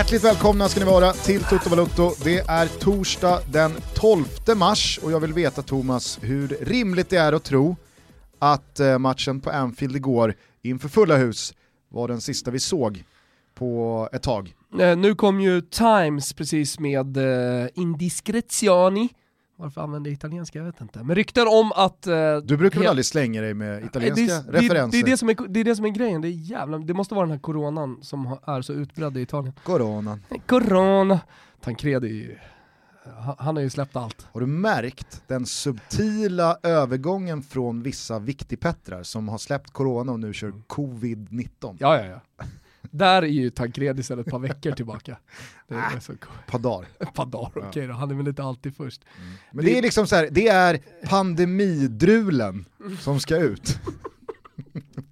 Hjärtligt välkomna ska ni vara till Toto Balotto. Det är torsdag den 12 mars och jag vill veta Thomas hur rimligt det är att tro att eh, matchen på Anfield igår inför fulla hus var den sista vi såg på ett tag. Eh, nu kom ju Times precis med eh, indiscrezioni, varför använder jag italienska? Jag vet inte. Men rykten om att... Eh, du brukar väl aldrig slänga dig med italienska det, referenser? Det, det, är det, som är, det är det som är grejen, det, är jävla, det måste vara den här coronan som är så utbredd i Italien. Coronan. Corona. Tancredi är ju... Han har ju släppt allt. Har du märkt den subtila övergången från vissa viktigpettrar som har släppt corona och nu kör mm. covid-19? Ja, ja, ja. Där är ju Tancredi sedan ett par veckor tillbaka. Det är ah, så cool. par dagar. Ett par dagar, okej okay då. Han är väl inte alltid först. Mm. Men det, det är liksom så här, det är pandemidrulen som ska ut.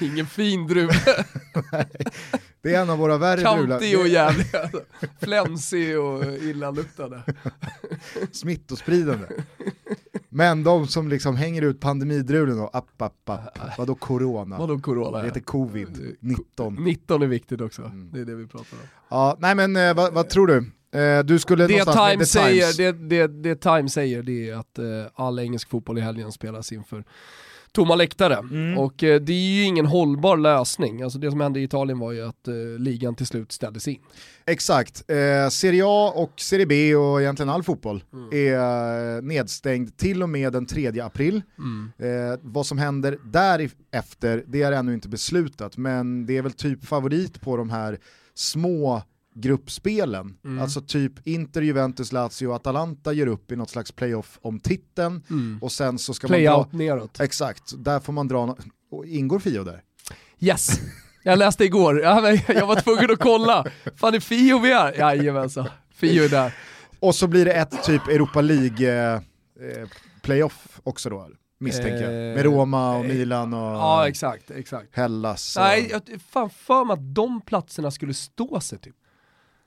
Ingen fin druva. det är en av våra värre drular. Kantig och jävlig, flänsig och illaluktande. Smittospridande. Men de som liksom hänger ut pandemidrulen och app, app, app. Vadå corona? Vadå corona? Det heter covid-19. 19 är viktigt också, mm. det är det vi pratar om. Ja, nej men eh, vad, vad tror du? Eh, du skulle det Time säger, det, det, det Time säger det är att eh, all engelsk fotboll i helgen spelas inför tomma läktare. Mm. Och eh, det är ju ingen hållbar lösning. Alltså det som hände i Italien var ju att eh, ligan till slut ställdes in. Exakt. Eh, Serie A och Serie B och egentligen all fotboll mm. är nedstängd till och med den 3 april. Mm. Eh, vad som händer därefter, det är ännu inte beslutat, men det är väl typ favorit på de här små gruppspelen. Mm. Alltså typ Inter, Juventus, Lazio och Atalanta gör upp i något slags playoff om titeln mm. och sen så ska Play man dra... neråt. Exakt, där får man dra, no... ingår Fio där? Yes! Jag läste igår, jag var tvungen att kolla. Fan är Fio vi är? Jajamensan, Fio är där. Och så blir det ett typ Europa League eh, eh playoff också då? misstänker jag. Med eh, Roma och Milan och ja, exakt, exakt. Hellas. Och... Nej, jag fan för mig att de platserna skulle stå sig typ.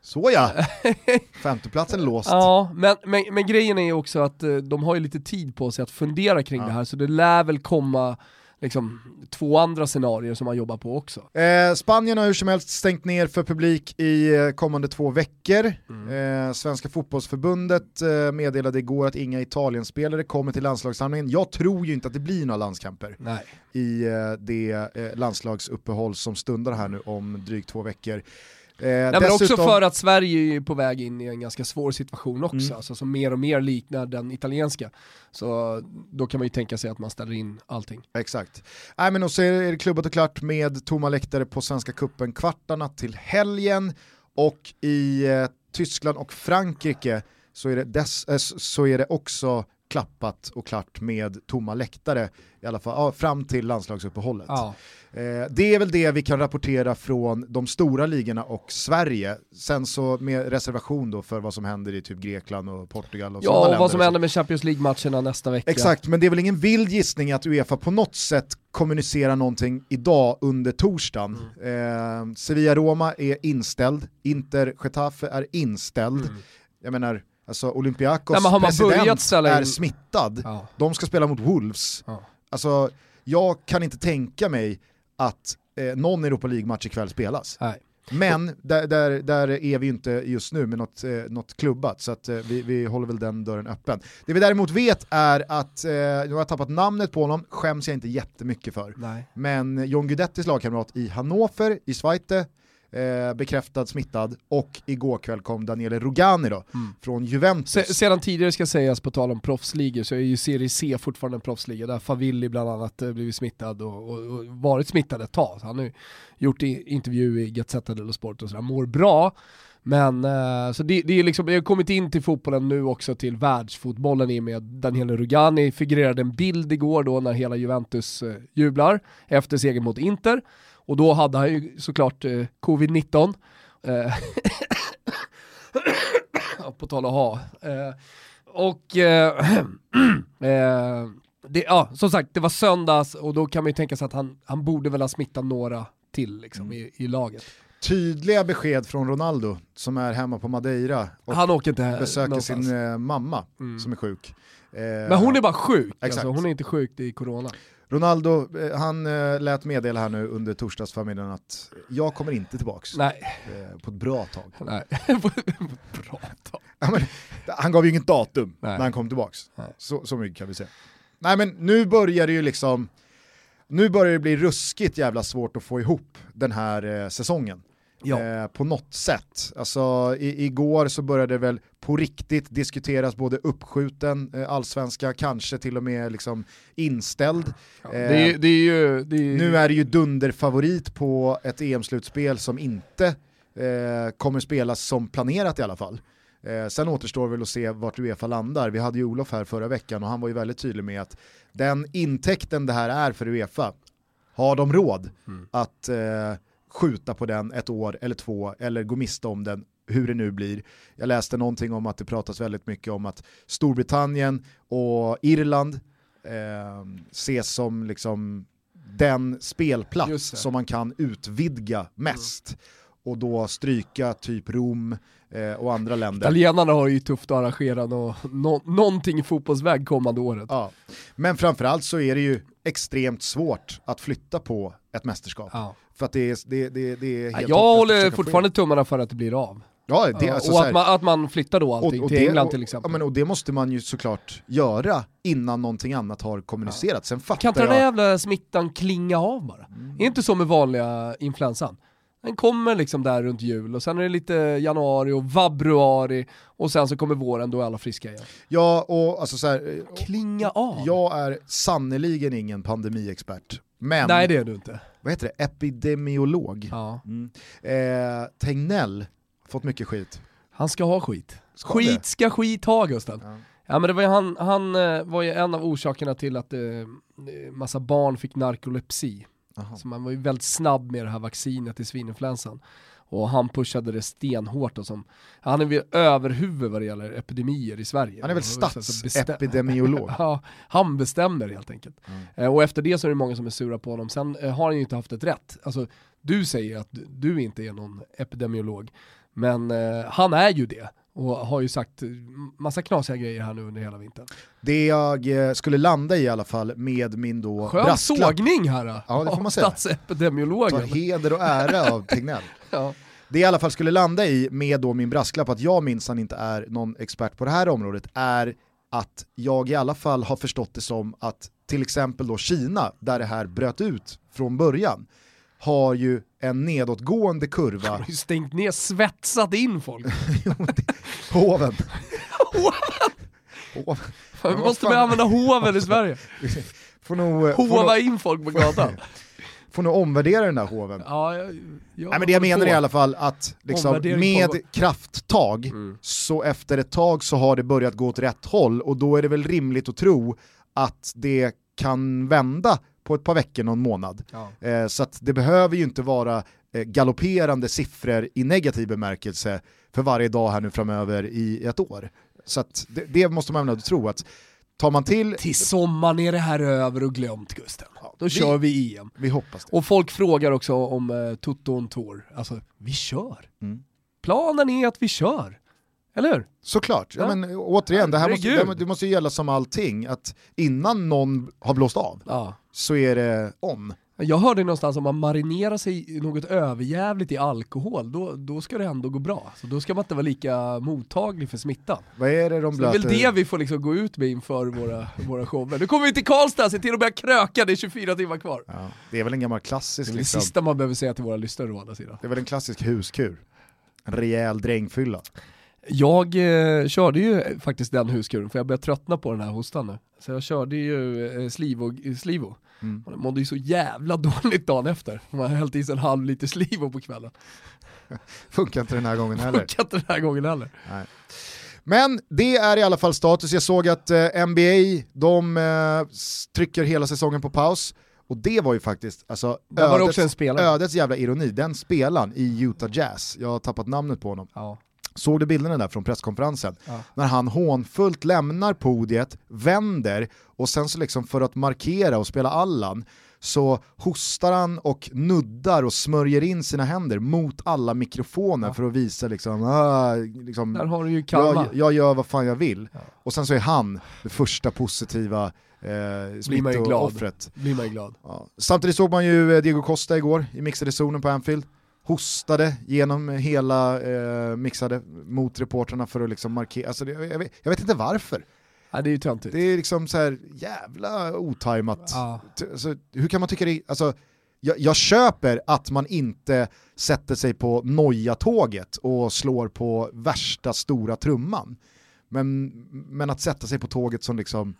Så ja, femteplatsen är låst. Ja, men, men, men, grejen är också att eh, de har ju lite tid på sig att fundera kring ja. det här, så det lär väl komma liksom, två andra scenarier som man jobbar på också. Eh, Spanien har hur som helst stängt ner för publik i eh, kommande två veckor. Mm. Eh, Svenska fotbollsförbundet eh, meddelade igår att inga Italienspelare kommer till landslagssamlingen. Jag tror ju inte att det blir några landskamper Nej. i eh, det eh, landslagsuppehåll som stundar här nu om drygt två veckor. Eh, Nej, dessutom... men också för att Sverige är på väg in i en ganska svår situation också, mm. alltså, som mer och mer liknar den italienska. Så då kan man ju tänka sig att man ställer in allting. Exakt. Nej, men och så är det klubbat och klart med tomma läktare på Svenska Kuppen kvartarna till helgen och i eh, Tyskland och Frankrike så är, det dess, äh, så är det också klappat och klart med tomma läktare, i alla fall ja, fram till landslagsuppehållet. Ja. Eh, det är väl det vi kan rapportera från de stora ligorna och Sverige. Sen så med reservation då för vad som händer i typ Grekland och Portugal och Ja, och vad som händer med Champions League-matcherna nästa vecka. Exakt, men det är väl ingen vild gissning att Uefa på något sätt kommunicerar någonting idag under torsdagen. Mm. Eh, Sevilla-Roma är inställd, Inter-Getafe är inställd. Mm. Jag menar, Alltså Olympiakos Nej, president är smittad, ja. de ska spela mot Wolves. Ja. Alltså, jag kan inte tänka mig att eh, någon Europa League-match ikväll spelas. Nej. Men där, där, där är vi ju inte just nu med något, eh, något klubbat, så att, eh, vi, vi håller väl den dörren öppen. Det vi däremot vet är att, eh, nu har jag tappat namnet på honom, skäms jag inte jättemycket för. Nej. Men John Guidettis lagkamrat i Hannover, i Zweite, eh, bekräftad smittad och igår kväll kom Daniele Rugani då, mm. från Juventus. Se, sedan tidigare ska sägas på tal om proffsligor så är ju Serie C fortfarande en proffsliga där Favilli bland annat eh, blivit smittad och, och, och, varit smittad ett tag. Han har ju gjort intervju i Gazzetta dello Sport och sådär, mår bra. Men eh, så det, det, är liksom, det har kommit in till fotbollen nu också till världsfotbollen i och med Daniele Rugani figurerade en bild igår då när hela Juventus eh, jublar efter segern mot Inter. Och då hade han ju såklart eh, covid-19. Eh, på tal att ha. Eh, och eh, eh, det, ja, som sagt, det var söndags och då kan man ju tänka sig att han, han borde väl ha smittat några till liksom, mm. i, i laget. Tydliga besked från Ronaldo som är hemma på Madeira och han åker inte besöker någonstans. sin mamma mm. som är sjuk. Men hon är bara sjuk, alltså, hon är inte sjuk i corona. Ronaldo, eh, han eh, lät meddela här nu under torsdagsförmiddagen att jag kommer inte tillbaks Nej. eh, på ett bra tag. Nej. bra tag. Ja, men, han gav ju inget datum Nej. när han kom tillbaks. Nej. Så, så mycket kan vi säga. Nej men nu börjar det ju liksom, nu börjar det bli ruskigt jävla svårt att få ihop den här eh, säsongen. Ja. Eh, på något sätt. Alltså, i, igår så började det väl på riktigt diskuteras både uppskjuten eh, allsvenska, kanske till och med liksom inställd. Ja, det, är, det är ju... Det är, Nu är det ju dunderfavorit på ett EM-slutspel som inte eh, kommer spelas som planerat i alla fall. Eh, sen återstår väl att se vart Uefa landar. Vi hade ju Olof här förra veckan och han var ju väldigt tydlig med att den intäkten det här är för Uefa, har de råd Mm. att eh, skjuta på den ett år eller två eller gå miste om den hur det nu blir. Jag läste någonting om att det pratas väldigt mycket om att Storbritannien och Irland eh, ses som liksom den spelplats. Mm. som man kan utvidga mest och då stryka typ Rom eh, och andra länder. Italienarna har ju tufft att arrangera nå, nå, någonting i fotbollsväg kommande året. Ja. Men framförallt så är det ju extremt svårt att flytta på ett mästerskap. Ja. För att det är, det, det, det är helt Jag håller fortfarande tummarna för att det blir av. Ja, det, alltså, och att här- man, att man flyttar då allting till det- England och- till exempel. Ja, men, och det måste man ju såklart göra innan någonting annat har kommunicerats. Sen fattar kan inte den där jag... jävla smittan klinga av bara? Är inte så med vanliga influensan? Den kommer liksom där runt jul och sen är det lite januari och vabruari och sen så kommer våren, då är alla friska igen. Ja, och alltså så här, eh, Klinga av? jag är sannoliken ingen pandemiexpert. Men, Nej det är du inte. vad heter det, epidemiolog. Ja. Mm. Eh, Tegnell fått mycket skit. Han ska ha skit. Ska skit det? ska skit ha Gusten. Ja. Ja men det var ju han, han eh, var ju en av orsakerna till att eh, massa barn fick narkolepsi. Jaha. Så man var ju väldigt snabb med det här vaccinet i svininfluensan. Och han pushade det stenhårt och som, han är väl överhuvud vad det gäller epidemier i Sverige. Han är väl statsepidemiolog. Ja, han bestämmer helt enkelt. Mm. Eh, och efter det så är det många som är sura på honom. Sen eh, har han ju inte haft ett rätt. Alltså, du säger att du, du inte är någon epidemiolog, men eh, han är ju det. Och har ju sagt massa knasiga grejer här nu under hela vintern. Det jag eh, skulle landa i i alla fall med min då Skön brasklapp, sågning här då, Ja, det får av man säga. tar statsepidemiologen. heder och ära av Tegnell. Ja. Det jag i alla fall skulle landa i med då min brasklapp att jag minsann inte är någon expert på det här området är att jag i alla fall har förstått det som att till exempel då Kina, där det här bröt ut från början, har ju en nedåtgående kurva. Han har ju stängt ner, svetsat in folk. Hoven. Hoven. Vi måste börja använda hoven i Sverige. Får nog, nog, Hova in folk på gatan. får nog omvärdera den där hoven. Ja, jag, jag Nej, men det jag menar är i alla fall att liksom, med pågår. krafttag Mm. så efter ett tag så har det börjat gå åt rätt håll och då är det väl rimligt att tro att det kan vända på ett par veckor, någon månad. Ja. Eh, så det behöver ju inte vara eh, galopperande siffror i negativ bemärkelse för varje dag här nu framöver i ett år. Så det, det måste man ändå tro att tar man till, Till sommaren är det här över och glömt Gusten. Då vi- kör vi EM. vi hoppas det. Och folk frågar också om eh, Toto on Tour. Alltså, vi kör. Mm. Planen är att vi kör. Eller hur? Såklart, ja. Ja. men återigen, det här måste, det måste ju gälla som allting, att innan någon har blåst av Ja. Så är det on. Jag hörde någonstans om man marinerar sig något överjävligt i alkohol, då, då ska det ändå gå bra. Så då ska man inte vara lika mottaglig för smittan. Vad är det de Så det är väl blöter? det vi får liksom gå ut med inför våra, våra shower. Nu kommer vi till Karlstad, se till att börja kröka, det är 24 timmar kvar. Ja, det är väl en gammal Det klassisk, är det liksom, sista man behöver säga till våra lyssnare å andra sidan. det är väl en klassisk huskur. En rejäl drängfylla. Jag eh, körde ju faktiskt den huskuren för jag börjar tröttna på den här hostan nu. Så jag körde ju eh, Slivo, Slivo. Mm. Jag mådde ju så jävla dåligt dagen efter. Man har hällt i sig en halv liter Slivo på kvällen. Funkar inte den här gången heller. Funkar inte den här gången heller. Nej. Men det är i alla fall status. Jag såg att eh, NBA, de eh, trycker hela säsongen på paus. Och det var ju faktiskt alltså, Där var det också en spelare. ödets jävla ironi. Den spelaren i Utah Jazz, jag har tappat namnet på honom. Ja. Såg du bilderna där från presskonferensen? Ja. När han hånfullt lämnar podiet, vänder och sen så liksom för att markera och spela Allan så hostar han och nuddar och smörjer in sina händer mot alla mikrofoner Ja. för att visa liksom, ah, liksom Där har du ju jag, jag gör vad fan jag vill. Ja. Och sen så är han det första positiva eh, smittooffret. blir man ju glad. Ja. Samtidigt såg man ju eh, Diego Costa igår i mixade zonen på Anfield. Hostade genom hela eh, mixade mot reportrarna för att liksom markera, alltså det, jag, vet, jag vet inte varför. Ja, det är ju töntigt. Det är liksom så här jävla otajmat. Ja. Alltså, hur kan man tycka det, alltså, jag, jag köper att man inte sätter sig på Noja-tåget och slår på värsta stora trumman. Men, men att sätta sig på tåget som liksom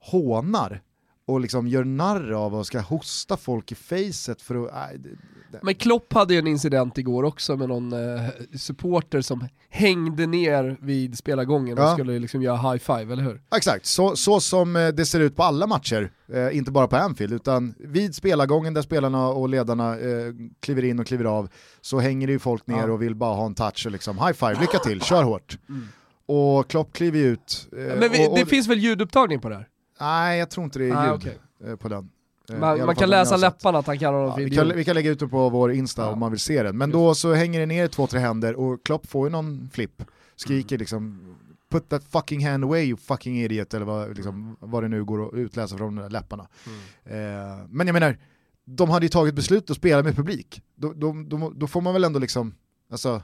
hånar och liksom gör narr av och ska hosta folk i facet för att... Nej, det, det. Men Klopp hade ju en incident igår också med någon eh, supporter som hängde ner vid spelargången och Ja. skulle liksom göra high five, eller hur? Exakt, så, så som eh, det ser ut på alla matcher, eh, inte bara på Anfield, utan vid spelargången där spelarna och ledarna eh, kliver in och kliver av, så hänger det ju folk ner Ja. och vill bara ha en touch och liksom high five, lycka till, kör hårt. Mm. Och Klopp kliver ut. eh, Men vi, och, och, det finns väl ljudupptagning på det här? Nej, jag tror inte det är ljud Ah, okej. eh, på den. Eh, Man, man kan den läsa läpparna att han kallar honom Ja, för vi, idiot. kan, vi kan lägga ut det på vår Insta Ja. om man vill se den. Men Just då så hänger det ner två, tre händer och Klopp får ju någon flipp. Skriker liksom put that fucking hand away you fucking idiot eller vad, liksom, vad det nu går att utläsa från de där läpparna. Mm. Eh, men jag menar, de hade ju tagit beslut att spela med publik. Då, då, då, då får man väl ändå liksom, alltså,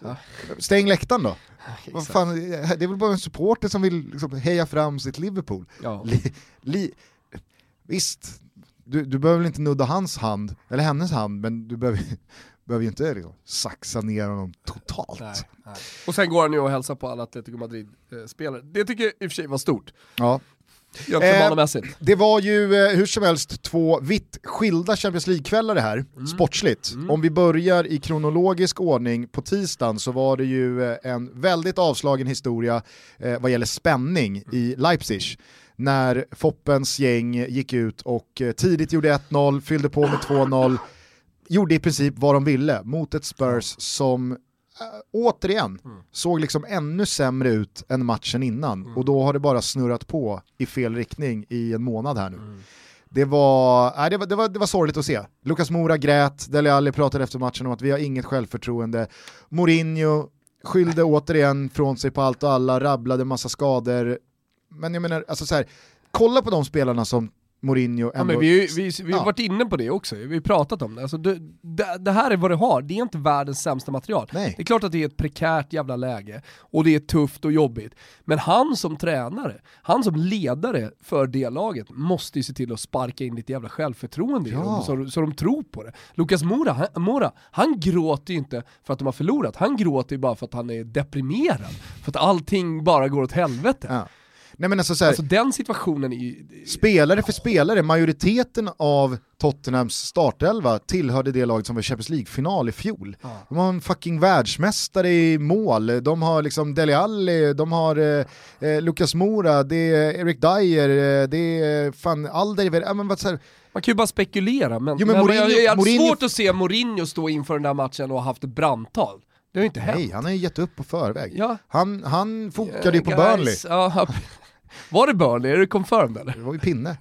Ja. stäng läktaren då. Vad fan, det är väl bara en supporter som vill liksom heja fram sitt Liverpool. Ja. Li, li, visst, du, du behöver väl inte nudda hans hand, eller hennes hand, men du behöver, behöver ju inte liksom, saxa ner honom totalt. Nej, nej. Och sen går han ju och hälsar på alla Atletico Madrid-spelare. Det tycker jag i och för sig var stort. Ja. Gentlemannamässigt. Det var ju eh, hur som helst två vitt skilda Champions League-kvällar det här, Mm. sportsligt. Om vi börjar i kronologisk ordning på tisdagen så var det ju eh, en väldigt avslagen historia eh, vad gäller spänning i Leipzig. När Foppens gäng gick ut och eh, tidigt gjorde 1-0, fyllde på med 2-0, gjorde i princip vad de ville mot ett Spurs som återigen Mm. såg liksom ännu sämre ut än matchen innan och då har det bara snurrat på i fel riktning i en månad här nu. Mm. Det var, nej, det, var, det, var, det var sorgligt att se. Lukas Mora grät, Dele Alli pratade efter matchen om att vi har inget självförtroende. Mourinho skyllde återigen från sig på allt och alla, rabblade massa skador. Men jag menar, alltså så här, kolla på de spelarna som Mourinho Ja, ändå... men vi, vi, vi har Ja. varit inne på det också, vi har pratat om det. Alltså, det, det. Det här är vad det har, det är inte världens sämsta material. Nej. Det är klart att det är ett prekärt jävla läge, och det är tufft och jobbigt. Men han som tränare, han som ledare för det laget, måste ju se till att sparka in lite jävla självförtroende i Ja. dem, så, så de tror på det. Lukas Mora, han, Mora, han gråter ju inte för att de har förlorat, han gråter ju bara för att han är deprimerad. För att allting bara går åt helvete. Ja. Nej men alltså så här, Alltså den situationen är ju... spelare för spelare, majoriteten av Tottenhams startelva tillhörde det laget som var Champions League-final i fjol. Ja. De har en fucking världsmästare i mål, de har liksom Dele Alli, de har eh, eh, Lucas Mora, det är Eric Dyer, eh, det är fan Alder, ja, men vad, här, Man kan ju bara spekulera, men, Jo, men Mourinho- jag, jag har Mourinho- svårt att se Mourinho stå inför den där matchen och ha haft ett brandtal. Det har ju inte hänt. nej han har ju gett upp på förväg. Ja. Han, han fokade ju på Guys, Burnley, Ja, var det Burnley? Är det confirmed eller? det var ju pinne,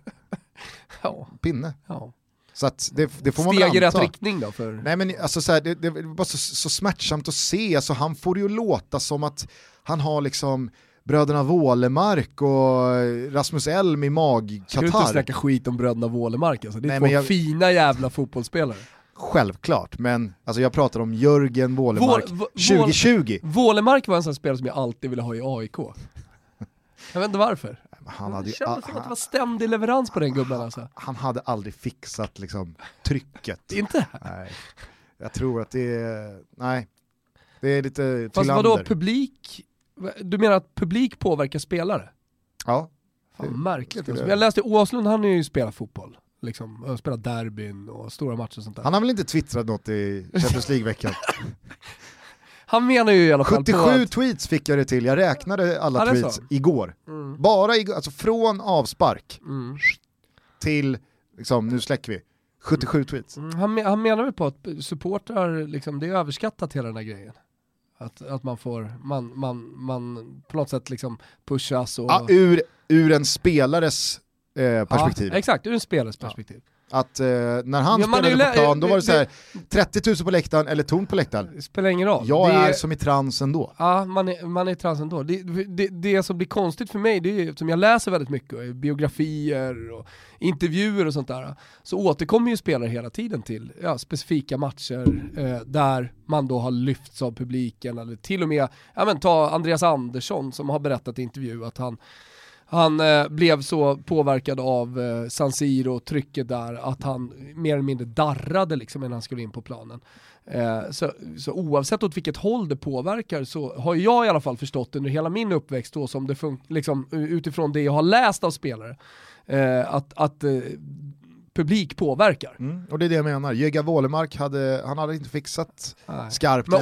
Ja. pinne. ja. Så det, det får man Steg i rätt riktning då för... Nej men alltså så här, det, det var så, så smärtsamt att se, alltså, han får det ju låta som att han har liksom bröderna Wålemark och Rasmus Elm i Ska du inte snacka skit om bröderna Wålemark alltså? Det är Nej, två jag- fina jävla fotbollsspelare. Självklart, men alltså, jag pratar om Jörgen Wålemark Vål- Vå- 2020. Wålemark var en sån spelare som jag alltid ville ha i AIK. Jag vet inte varför. Han hade, Det ju, kändes som att det var ständig leverans på den gubben alltså. han hade aldrig fixat liksom, trycket. Inte? Nej. Jag tror att det är, nej, det är lite Fast Tillander. vadå publik? Du menar att publik påverkar spelare? Ja, Fan, märkligt skulle alltså. jag- läste Åslund, han har ju spelat fotboll. Liksom, spelat derbyn och stora matcher och sånt där. Han, han har väl inte twittrat något i Champions League-veckan? menar ju i alla fall på 77 att... tweets fick jag det till, jag räknade alla Ja, tweets så. igår. Mm, Bara igår, alltså från avspark mm, till, liksom, nu släcker vi, 77 tweets. mm. Han, han menar väl på att supportrar, liksom, det är överskattat hela den här grejen. Att, att man får, man, man, man på något sätt liksom pushas och... Ja, ur, ur en spelares eh, perspektiv. Ja, exakt, ur en spelares perspektiv. Att eh, när han Ja, spelade på plan, då var det så här, det- 30 000 på läktaren eller tomt på läktaren. Det spelar ingen roll. Jag det är som i trans ändå. Ja, man är, man är trans ändå. Det, det, det som blir konstigt för mig, det är eftersom jag läser väldigt mycket, biografier och intervjuer och sånt där, så återkommer ju spelare hela tiden till ja, specifika matcher eh, där man då har lyfts av publiken, eller till och med, ja men ta Andreas Andersson som har berättat i intervju att han han eh, blev så påverkad av eh, San Siro, trycket där, att han mer eller mindre darrade liksom innan han skulle in på planen. Eh, så, så oavsett åt vilket håll det påverkar så har jag i alla fall förstått under hela min uppväxt då som det fun- liksom, utifrån det jag har läst av spelare, eh, att, att publik påverkar. Mm. Och det är det jag menar, Jöga Wålemark hade, han hade inte fixat Nej. skarpt. Men-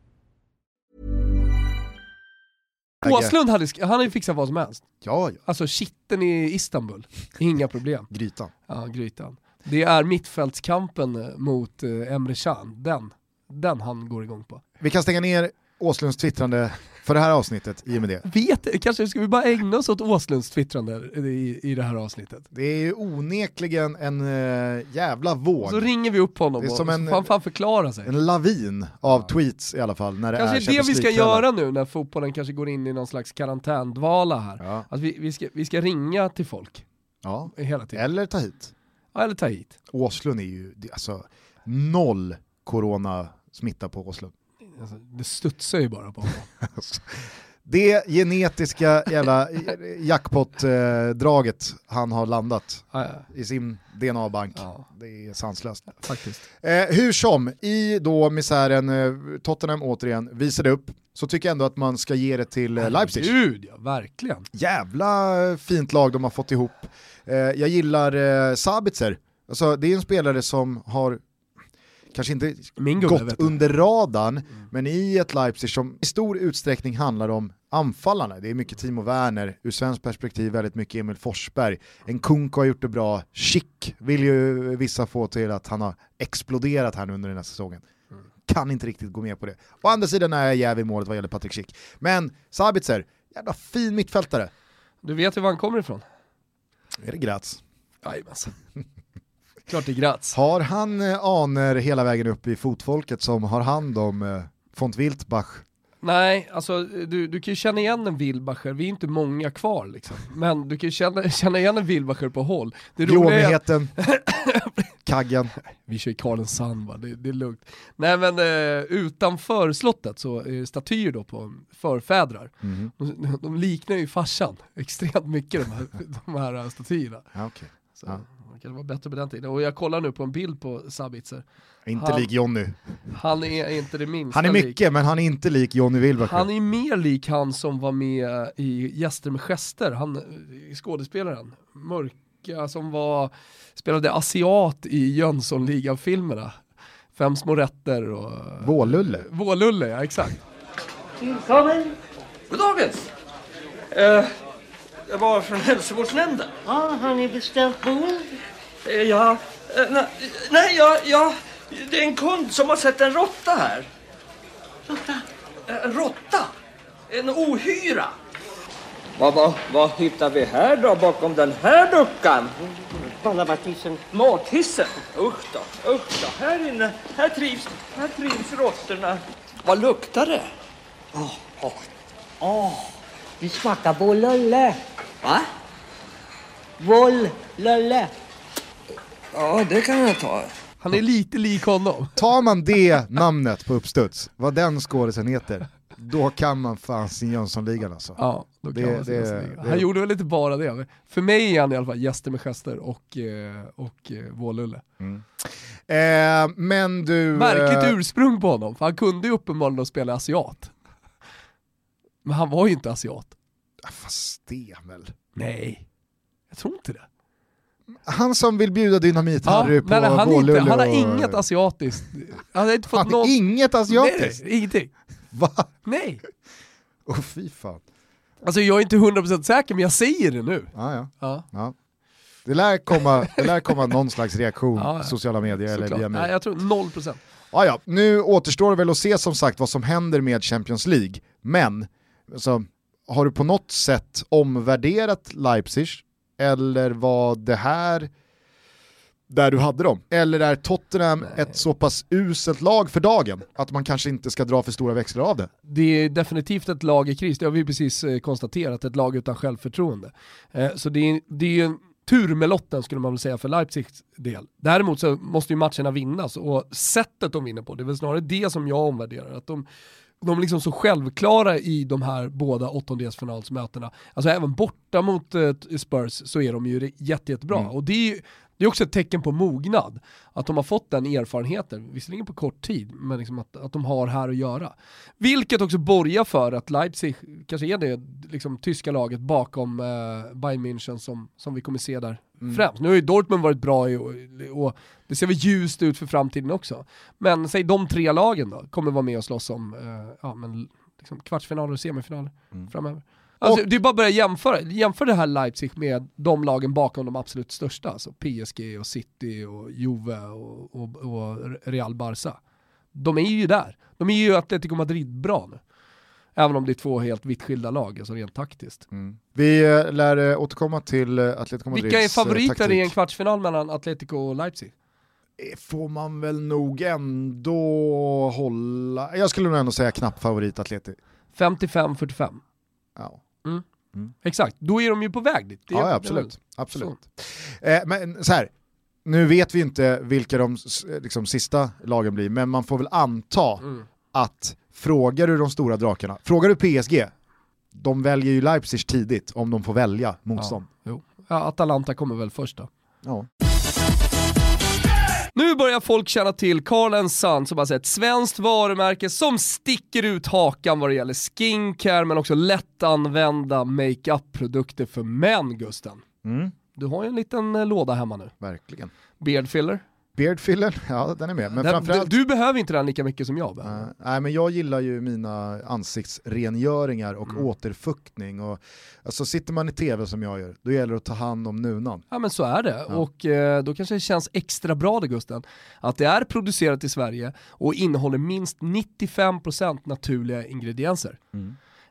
Åslund hade, han hade ju fixat vad som helst. Ja, ja. Alltså kitten i Istanbul, inga problem. Grytan. Ja, grytan. Det är mittfältskampen eh, mot eh, Emre Can, den, den han går igång på. Vi kan stänga ner Åslunds twittrande för det här avsnittet i och med det. Vet, kanske ska vi bara ägna oss åt Åslunds twittrande i, i det här avsnittet. Det är ju onekligen en uh, jävla våg. Så ringer vi upp honom Det är och som så en- får han fan förklara sig. En lavin av tweets i alla fall när det Kanske är är det vi ska göra nu när fotbollen kanske går in i någon slags karantändvala här. Ja. Att vi, vi, ska, vi ska ringa till folk ja. hela tiden. Eller ta hit. Ja, eller ta hit. Åslund är ju, alltså noll corona-smitta på Åslund. Alltså, det studsar ju bara på honom. Det genetiska jävla jackpot-draget han har landat Ja, ja, i sin DNA-bank, ja, det är sanslöst. faktiskt. Eh, hur som, i då misären eh, Tottenham återigen visade upp, så tycker jag ändå att man ska ge det till eh, Leipzig. Gud ja, verkligen. Jävla eh, fint lag de har fått ihop. Eh, jag gillar eh, Sabitzer, alltså, det är en spelare som har kanske inte Min gubbe gått. Mm. under radarn, men i ett Leipzig som i stor utsträckning handlar om anfallarna. Det är mycket Timo Werner, ur svensk perspektiv väldigt mycket Emil Forsberg. En Kunko har gjort det bra, Schick vill ju vissa få till att han har exploderat här nu under den här säsongen. Mm. Kan inte riktigt gå med på det. Å andra sidan är jag jäv i målet vad gäller Patrik Schick. Men Sabitzer, jävla fin mittfältare. Du vet ju var han kommer ifrån? Är det Graz? Jajamensan. Klart det är Graz. Har han eh, aner hela vägen upp i fotfolket som har hand om eh, Font Wiltbach? Nej, alltså du, du kan ju känna igen en Wilbacher, vi är inte många kvar liksom. Men du kan ju känna, känna igen en Wilbacher på håll. Det Glåmigheten, kaggen. vi kör Karlen Sand va, det, det är lugnt. Nej men eh, utanför slottet så är det statyer då på förfädrar. Mhm. De, de liknar ju farsan extremt mycket de här, de här statyerna. Ja. Så Ja. Det kan vara bättre på den tiden. Och jag kollar nu på en bild på Sabitzer. Inte Han- lik Jonny. Han är inte det minsta Han är lik. mycket, men han är inte lik Jonny Wilbacher. Han är mer lik han som var med i Gäster med gester, han eh, skådespelaren, mörka som var, spelade asiat i Jönssonligan-filmerna. Fem små rätter och... Vålulle. Vålulle, ja exakt. Välkommen! Goddagens! Eh, jag var från hälsovårdsnämnden. Ja, har ni beställt boende? Eh, ja, eh, nej, nej jag, jag, det är en kund som har sett en råtta här. Råtta? Eh, En råtta? En ohyra. Vad, vad, vad hittar vi här då bakom den här luckan? Kolla Mathisen. Mathissen? Usch då, usch då. Här inne, här trivs, här trivs råttorna. Vad luktar det? Det smakar bollölle. Va? Voll-lölle. Ja, det kan jag ta. Han är lite lik honom. Tar man det namnet på uppstuds, vad den skådisen heter, då kan man fan sin Jönssonligan alltså. Ja, då kan Det- man säga det- så det. det- Han gjorde väl inte bara det. För mig är han i alla fall gäster med gester och, eh, och eh, Vålulle. Eh, men du... Märkligt eh, ursprung på honom, för han kunde ju uppenbarligen spela asiat. Men han var ju inte asiat. ah, Fast det väl. Nej, jag tror inte det. Han som vill bjuda Dynamit-Harry på nej, nej, han, inte, han har och- inget asiatiskt. Han har inte fått Han har inget asiatiskt? Nej, nej, ingenting. Va? Nej. Åh fy fan. Alltså jag är inte 100% säker men jag säger det nu. Ja, ja. Ja, Ja. Det, lär komma, det lär komma någon slags reaktion Ja, ja. sociala medier eller såklart. via Nej, mig. jag tror 0%. Ja, ja. Nu återstår det väl att se som sagt vad som händer med Champions League, men alltså, har du på något sätt omvärderat Leipzig eller var det här där du hade dem? Eller är Tottenham ett så pass uselt lag för dagen att man kanske inte ska dra för stora växlar av det? Det är definitivt ett lag i kris, det har vi precis eh, konstaterat, ett lag utan självförtroende. Eh, Så det är, det är ju en tur med lotten skulle man väl säga för Leipzigs del. Däremot så måste ju matcherna vinnas och sättet de vinner på, det är väl snarare det som jag omvärderar. Att de, de är liksom så självklara i de här båda åttondelsfinalsmötena. Alltså även borta mot eh, Spurs så är de ju jätte, jättebra. Mm. Och det är ju det är också ett tecken på mognad, att de har fått den erfarenheten, visserligen på kort tid, men liksom att, att de har här att göra. Vilket också borgar för att Leipzig kanske är det liksom, tyska laget bakom eh, Bayern München som, som vi kommer se där främst. Nu har ju Dortmund varit bra i, och, och det ser väl ljust ut för framtiden också. Men säg de tre lagen då, kommer vara med och slåss om eh, ja, men, liksom, kvartsfinaler och semifinaler framöver. Alltså, det är bara att börja jämföra, jämför det här Leipzig med de lagen bakom de absolut största, alltså PSG och City och Juve och, och, och Real Barca. De är ju där. De är ju Atletico Madrid bra nu. Även om det är två helt vitt skilda lag, alltså rent taktiskt. Vi eh, lär eh, återkomma till eh, Atletico Madrids Vilka är favoriter taktik. i en kvartsfinal mellan Atletico och Leipzig? Får man väl nog ändå hålla, jag skulle nog ändå säga knapp favorit Atleti. 55-45. Ja. Exakt, då är de ju på väg dit. Ja, ja absolut. absolut. Eh, men så här, nu vet vi inte vilka de liksom, sista lagen blir, men man får väl anta Mm. att frågar du de stora drakarna, frågar du PSG, de väljer ju Leipzig tidigt om de får välja motstånd. Jo. Ja, Atalanta kommer väl först då. Ja. Nu börjar folk känna till Carl Sun som alltså ett svenskt varumärke som sticker ut hakan vad det gäller skincare men också lättanvända makeup-produkter för män Gusten. Mm, Du har ju en liten eh, låda hemma nu. verkligen. Beard filler. Beardfiller, ja den är med. Men Den- du, du behöver inte den lika mycket som jag behöver. Eh, nej, men jag gillar ju mina ansiktsrengöringar och Mm. återfuktning. Och, alltså, sitter man i tv som jag gör, då gäller det att ta hand om nunan. Ja men så är det, Ja. och eh, då kanske det känns extra bra det Gusten, att det är producerat i Sverige och innehåller minst 95% naturliga ingredienser.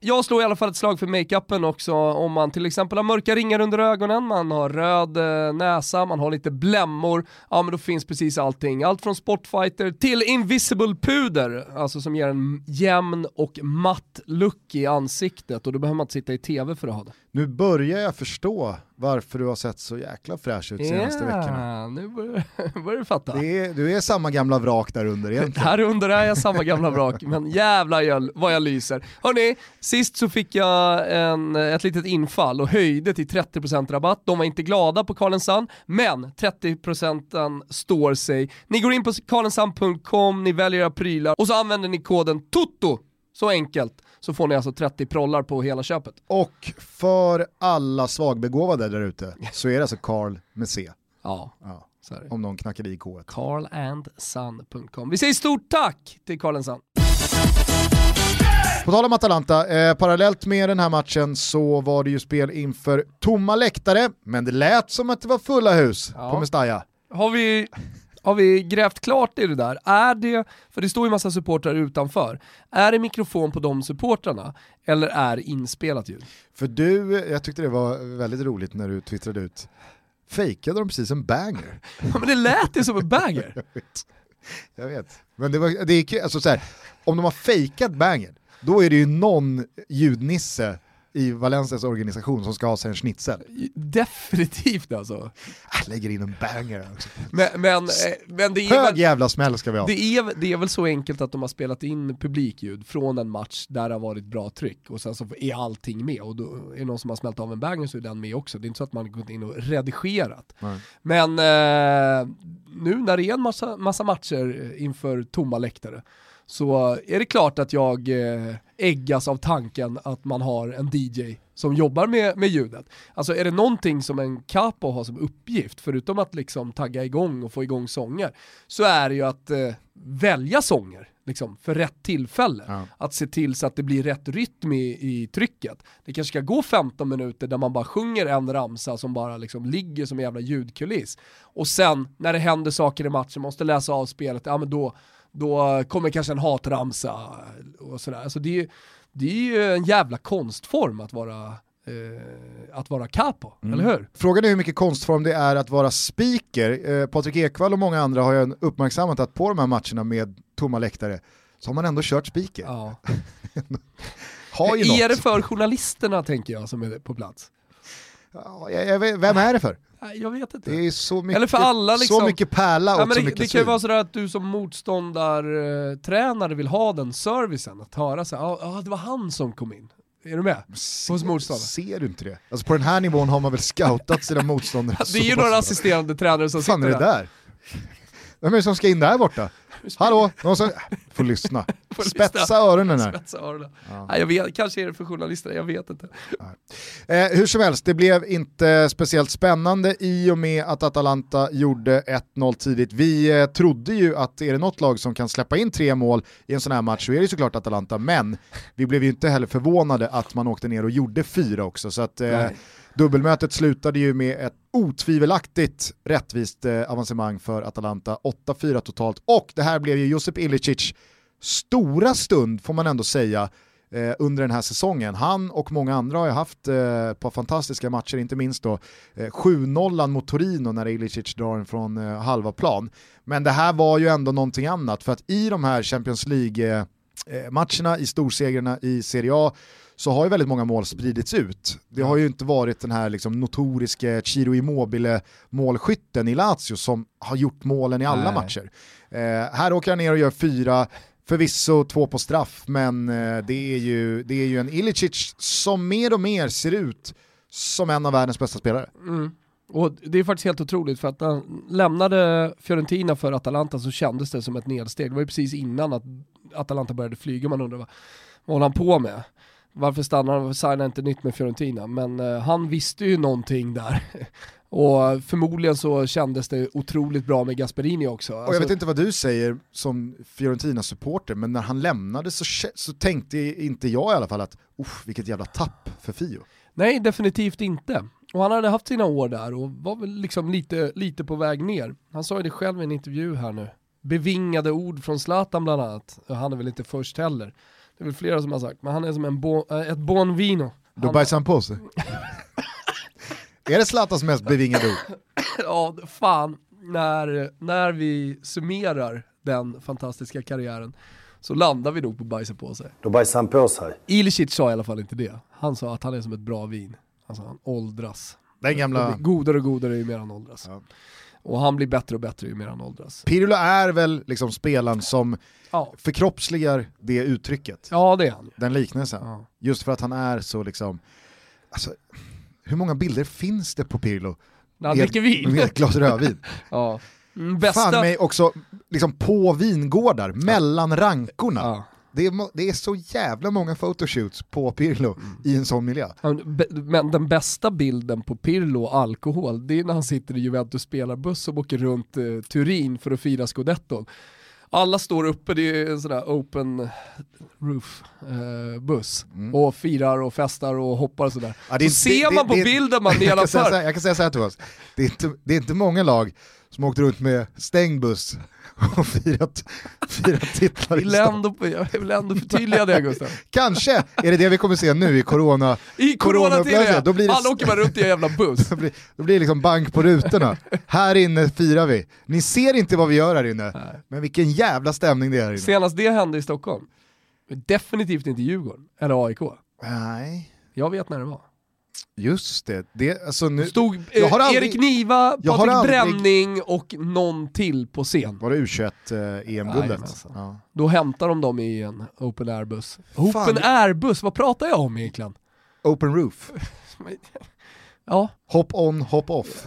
Jag slår i alla fall ett slag för makeupen också om man till exempel har mörka ringar under ögonen, man har röd eh, näsa, man har lite blämmor, ja men då finns precis allting. Allt från spotfighter till Invisible Puder, alltså som ger en jämn och matt look i ansiktet och då behöver man inte sitta i tv för att ha det. Nu börjar jag förstå varför du har sett så jäkla fräsch ut de senaste veckorna. Nu börjar, börjar du fatta. Är, du är samma gamla vrak där under egentligen. Här under är jag samma gamla vrak, men jävlar jag, vad jag lyser. Hörni, sist så fick jag en, ett litet infall och höjde till 30% rabatt. De var inte glada på Carl Sun, men 30% står sig. Ni går in på carlensam.com, ni väljer era prylar och så använder ni koden TOTO. Så enkelt, så får ni alltså 30 prollar på hela köpet. Och för alla svagbegåvade där ute så är det alltså Carl med C. Ja, Ja, om någon knackade i K1. carlandsun.com. Vi säger stort tack till Carl Sun. På tal om Atalanta, eh, parallellt med den här matchen så var det ju spel inför tomma läktare, men det lät som att det var fulla hus Ja. på Mestalla. Har vi, har vi grävt klart i det där? Är det, för det står ju massa supportrar utanför, är det mikrofon på de supportrarna eller är inspelat ljud? För du, jag tyckte det var väldigt roligt när du twittrade ut, fejkade de precis en banger? Ja, men det lät ju som en banger. Jag vet. Men det, var, det är kul, alltså så här, om de har fejkat banger, då är det ju någon ljudnisse i Valencias organisation som ska ha sig en schnitzel. Definitivt alltså. Äh, lägger in en banger också. Men, men, eh, men det är Hög väl... jävla smäll ska vi ha. Det är, det är väl så enkelt att de har spelat in publikljud från en match där det har varit bra tryck och sen så är allting med och då är det någon som har smält av en banger så är den med också. Det är inte så att man har gått in och redigerat. Nej. Men eh, nu när det är en massa, massa matcher inför tomma läktare så är det klart att jag eh, äggas av tanken att man har en DJ som jobbar med, med ljudet. Alltså är det någonting som en capo har som uppgift, förutom att liksom tagga igång och få igång sånger, så är det ju att eh, välja sånger liksom, för rätt tillfälle. Ja. Att se till så att det blir rätt rytm i, i trycket. Det kanske ska gå 15 minuter där man bara sjunger en ramsa som bara liksom ligger som en jävla ljudkuliss. Och sen när det händer saker i matchen, måste läsa av spelet, ja men då, då kommer kanske en hatramsa och sådär. Alltså det, är- det är ju en jävla konstform att vara, eh, att vara capo, eller hur? Frågan är hur mycket konstform det är att vara speaker. Eh, Patrik Ekwall och många andra har ju uppmärksammat att på de här matcherna med tomma läktare så har man ändå kört speaker. Ja. Har ju är det något. för journalisterna tänker jag som är på plats? Ja, jag, jag, vet- vem är det för? Jag vet inte. Det är så mycket, Eller för alla liksom. så mycket pärla och Ja, så det, mycket det kan ju vara sådär att du som motståndartränare vill ha den servicen, att höra så här, ja ah, det var han som kom in. Är du med? Hos motståndare. Ser du inte det? Alltså på den här nivån har man väl scoutat sina motståndare Det är ju några assisterande tränare som Vad fan är sitter det där? Vem är det som ska in där borta? Hallå? Någon som... Får lyssna. Får lyssna. Spetsa öronen här. Spetsa öronen. Nej, jag vet, kanske är det för journalister, jag vet inte. Eh, hur som helst, det blev inte speciellt spännande i och med att Atalanta gjorde 1-0 tidigt. Vi eh, trodde ju att är det något lag som kan släppa in tre mål i en sån här match så är det såklart Atalanta, men vi blev ju inte heller förvånade att man åkte ner och gjorde fyra också. Så att, eh dubbelmötet slutade ju med ett otvivelaktigt rättvist eh, avancemang för Atalanta, 8-4 totalt. Och det här blev ju Josip Ilicic stora stund, får man ändå säga, eh, under den här säsongen. Han och många andra har ju haft eh, ett par fantastiska matcher, inte minst då eh, 7-0 mot Torino när Ilicic drar den från eh, halva plan. Men det här var ju ändå någonting annat, för att i de här Champions League-matcherna, eh, eh, i storsegrarna i Serie A, så har ju väldigt många mål spridits ut. Det har ju inte varit den här liksom notoriske Ciro Immobile-målskytten i Lazio som har gjort målen i alla Nej. matcher. Eh, här åker han ner och gör fyra, förvisso två på straff, men eh, det, är ju, det är ju en Ilicic som mer och mer ser ut som en av världens bästa spelare. Mm. Och det är faktiskt helt otroligt för att när han lämnade Fiorentina för Atalanta så kändes det som ett nedsteg. Det var ju precis innan att Atalanta började flyga, man undrar vad, vad håller han på med? Varför stannar han? Varför signar inte nytt med Fiorentina? Men eh, han visste ju någonting där. Och förmodligen så kändes det otroligt bra med Gasperini också. Och jag Alltså- vet inte vad du säger som Fiorentina-supporter, men när han lämnade så, så tänkte inte jag i alla fall att Uff, vilket jävla tapp för Fio. Nej, definitivt inte. Och han hade haft sina år där och var väl liksom lite, lite på väg ner. Han sa ju det själv i en intervju här nu. Bevingade ord från Zlatan bland annat. Och Han är väl inte först heller. Det är väl flera som har sagt, men han är som en bon, äh, ett bon vino. Då Han- bajsade han på sig. är det Zlatans mest bevingade ord? Ja, fan. När, när vi summerar den fantastiska karriären så landar vi nog på bajsa på sig. Då bajsar han på sig. Ilicic sa i alla fall inte det. Han sa att han är som ett bra vin. Alltså han åldras. Den gamla... godare och godare ju mer han åldras. Ja. Och han blir bättre och bättre ju mer han åldras. Pirlo är väl liksom spelaren som Ja, förkroppsligar det uttrycket, ja det är han den liknelsen. Ja. Just för att han är så liksom, alltså, hur många bilder finns det på Pirlo? När han dricker vin. Med ett glas rödvin. ja. Mm, Fan Bästa... mig också liksom på vingårdar, mellan rankorna. Ja. Det, är, det är så jävla många photoshoots på Pirlo Mm. i en sån miljö. Men den bästa bilden på Pirlo och alkohol, det är när han sitter i Juventus spelarbuss och åker runt eh, Turin för att fira scudetton. Alla står uppe, det är en sån där open roof eh, buss och firar och festar och hoppar och sådär. Mm. Ja, det så inte- ser det- man på det- bilden man jag, kan säga så nedanför. här, jag kan säga så här till oss, det är, inte, det är inte många lag som åkt runt med stängd buss och firat, firat titlar Jag i vill, ändå, jag vill ändå förtydliga det Gustav. Kanske är det det vi kommer se nu i corona. I då blir det- alla åker bara runt i en jävla buss. Då blir, då blir det liksom bank på rutorna. Här inne firar vi. Ni ser inte vad vi gör här inne, men vilken jävla stämning det är här inne. Senast det hände i Stockholm, definitivt inte Djurgården eller AIK. Nej. Jag vet när det var. Just det, det alltså nu, Stod eh, aldrig- Erik Niva, Patrik aldrig- Bränning och någon till på scen. var det U21 eh. Ja. Då hämtar de dem i en open air-buss. Fan. Open air-buss, vad pratar jag om egentligen? Open roof, Ja, hop on, hop off.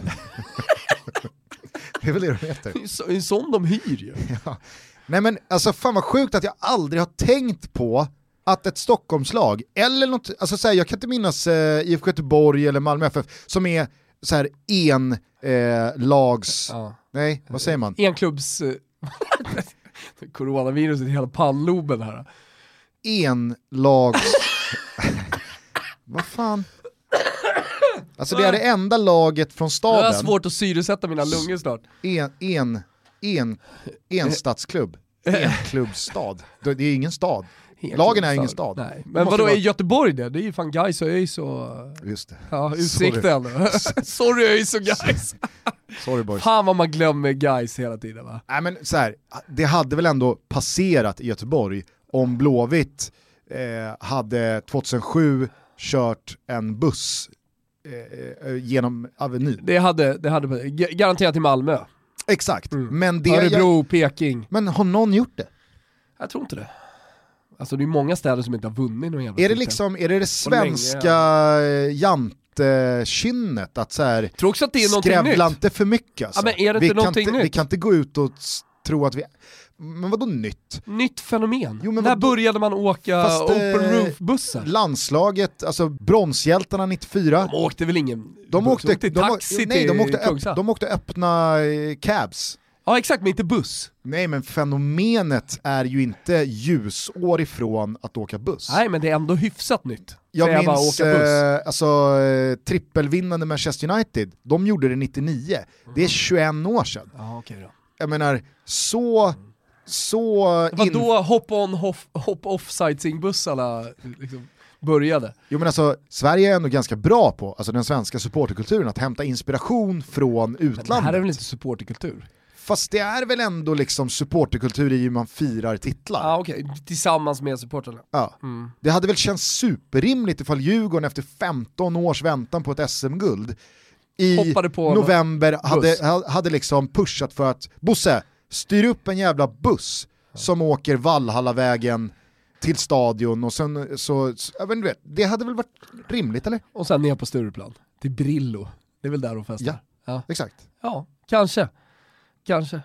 det är väl det de heter. det är en sån de hyr ju. Nej men alltså fan vad sjukt att jag aldrig har tänkt på att ett Stockholmslag, eller något, alltså så här, jag kan inte minnas eh, IFK Göteborg eller Malmö FF som är så här en eh, lags, Ja. nej vad säger man? Enklubbs... eh, Coronaviruset i hela pannloben här. En lags, vad fan? Alltså det är det enda laget från Jag har staden, svårt att syresätta mina lungor snart. en, en, en, en stadsklubb, en klubbstad. Det är ingen stad. Lagen är ingen stad. Nej. Men vadå, vara- är Göteborg det? Det är ju fan Gais och ÖIS och... Just det. Ja, Utsikten. Sorry ÖIS och Gais. Sorry boys. Fan vad man glömmer Gais hela tiden va? Nej men så här, det hade väl ändå passerat i Göteborg om Blåvitt eh, hade 2007 kört en buss eh, eh, genom Avenyn. Det hade, det hade garanterat i Malmö. Exakt, Mm. men, det, jag, Örebro, Peking. men har någon gjort det? Jag tror inte det. Alltså det är många städer som inte har vunnit någon jävla Är det liksom, är det det svenska jantekynnet att så här, Jag tror också att det är någonting skrävla nytt. inte för mycket alltså. Ja, men är det vi, inte kan inte, vi nytt? kan inte gå ut och tro att vi, men vadå nytt? Nytt fenomen. Jo, När började man åka Fast, open eh, roof-bussar? Landslaget, alltså bronshjältarna 94, De åkte väl ingen De åkte, de, taxi nej, de, åkte öpp, de åkte öppna eh, cabs. Ja exakt, men inte buss. Nej men fenomenet är ju inte ljusår ifrån att åka buss. Nej men det är ändå hyfsat nytt. jag Säga bara minns åka buss. eh, alltså, eh, trippelvinnande Manchester United, de gjorde det 99. Det är 21 år sedan. Ja okej då. Jag menar, så... så in- då hop-on, hop- hop-off sightseeingbussarna liksom började. Jo men alltså, Sverige är ändå ganska bra på, alltså den svenska supporterkulturen, att hämta inspiration från Men det här utlandet. är väl inte supporterkultur? Fast det är väl ändå liksom supporterkultur i hur man firar titlar. Ja okej, tillsammans med supportrarna. Ja. Mm. Det hade väl känts superrimligt ifall Djurgården efter 15 års väntan på ett SM-guld i november hade, hade liksom pushat för att Bosse, styr upp en jävla buss som åker Vallhallavägen till stadion och sen så, så jag vet inte, det hade väl varit rimligt eller? Och sen ner på Stureplan, till Brillo. Det är väl där de festar? Ja. ja. Exakt. Ja, kanske. Kanske.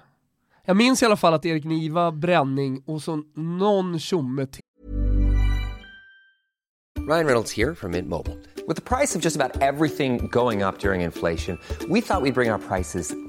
Jag minns i alla fall att Erik Niva, Bränning och så någon tjomme till. Ryan Reynolds här från Mint Mobile. Med priset på nästan allt som går upp under inflationen, trodde vi att vi skulle bring priser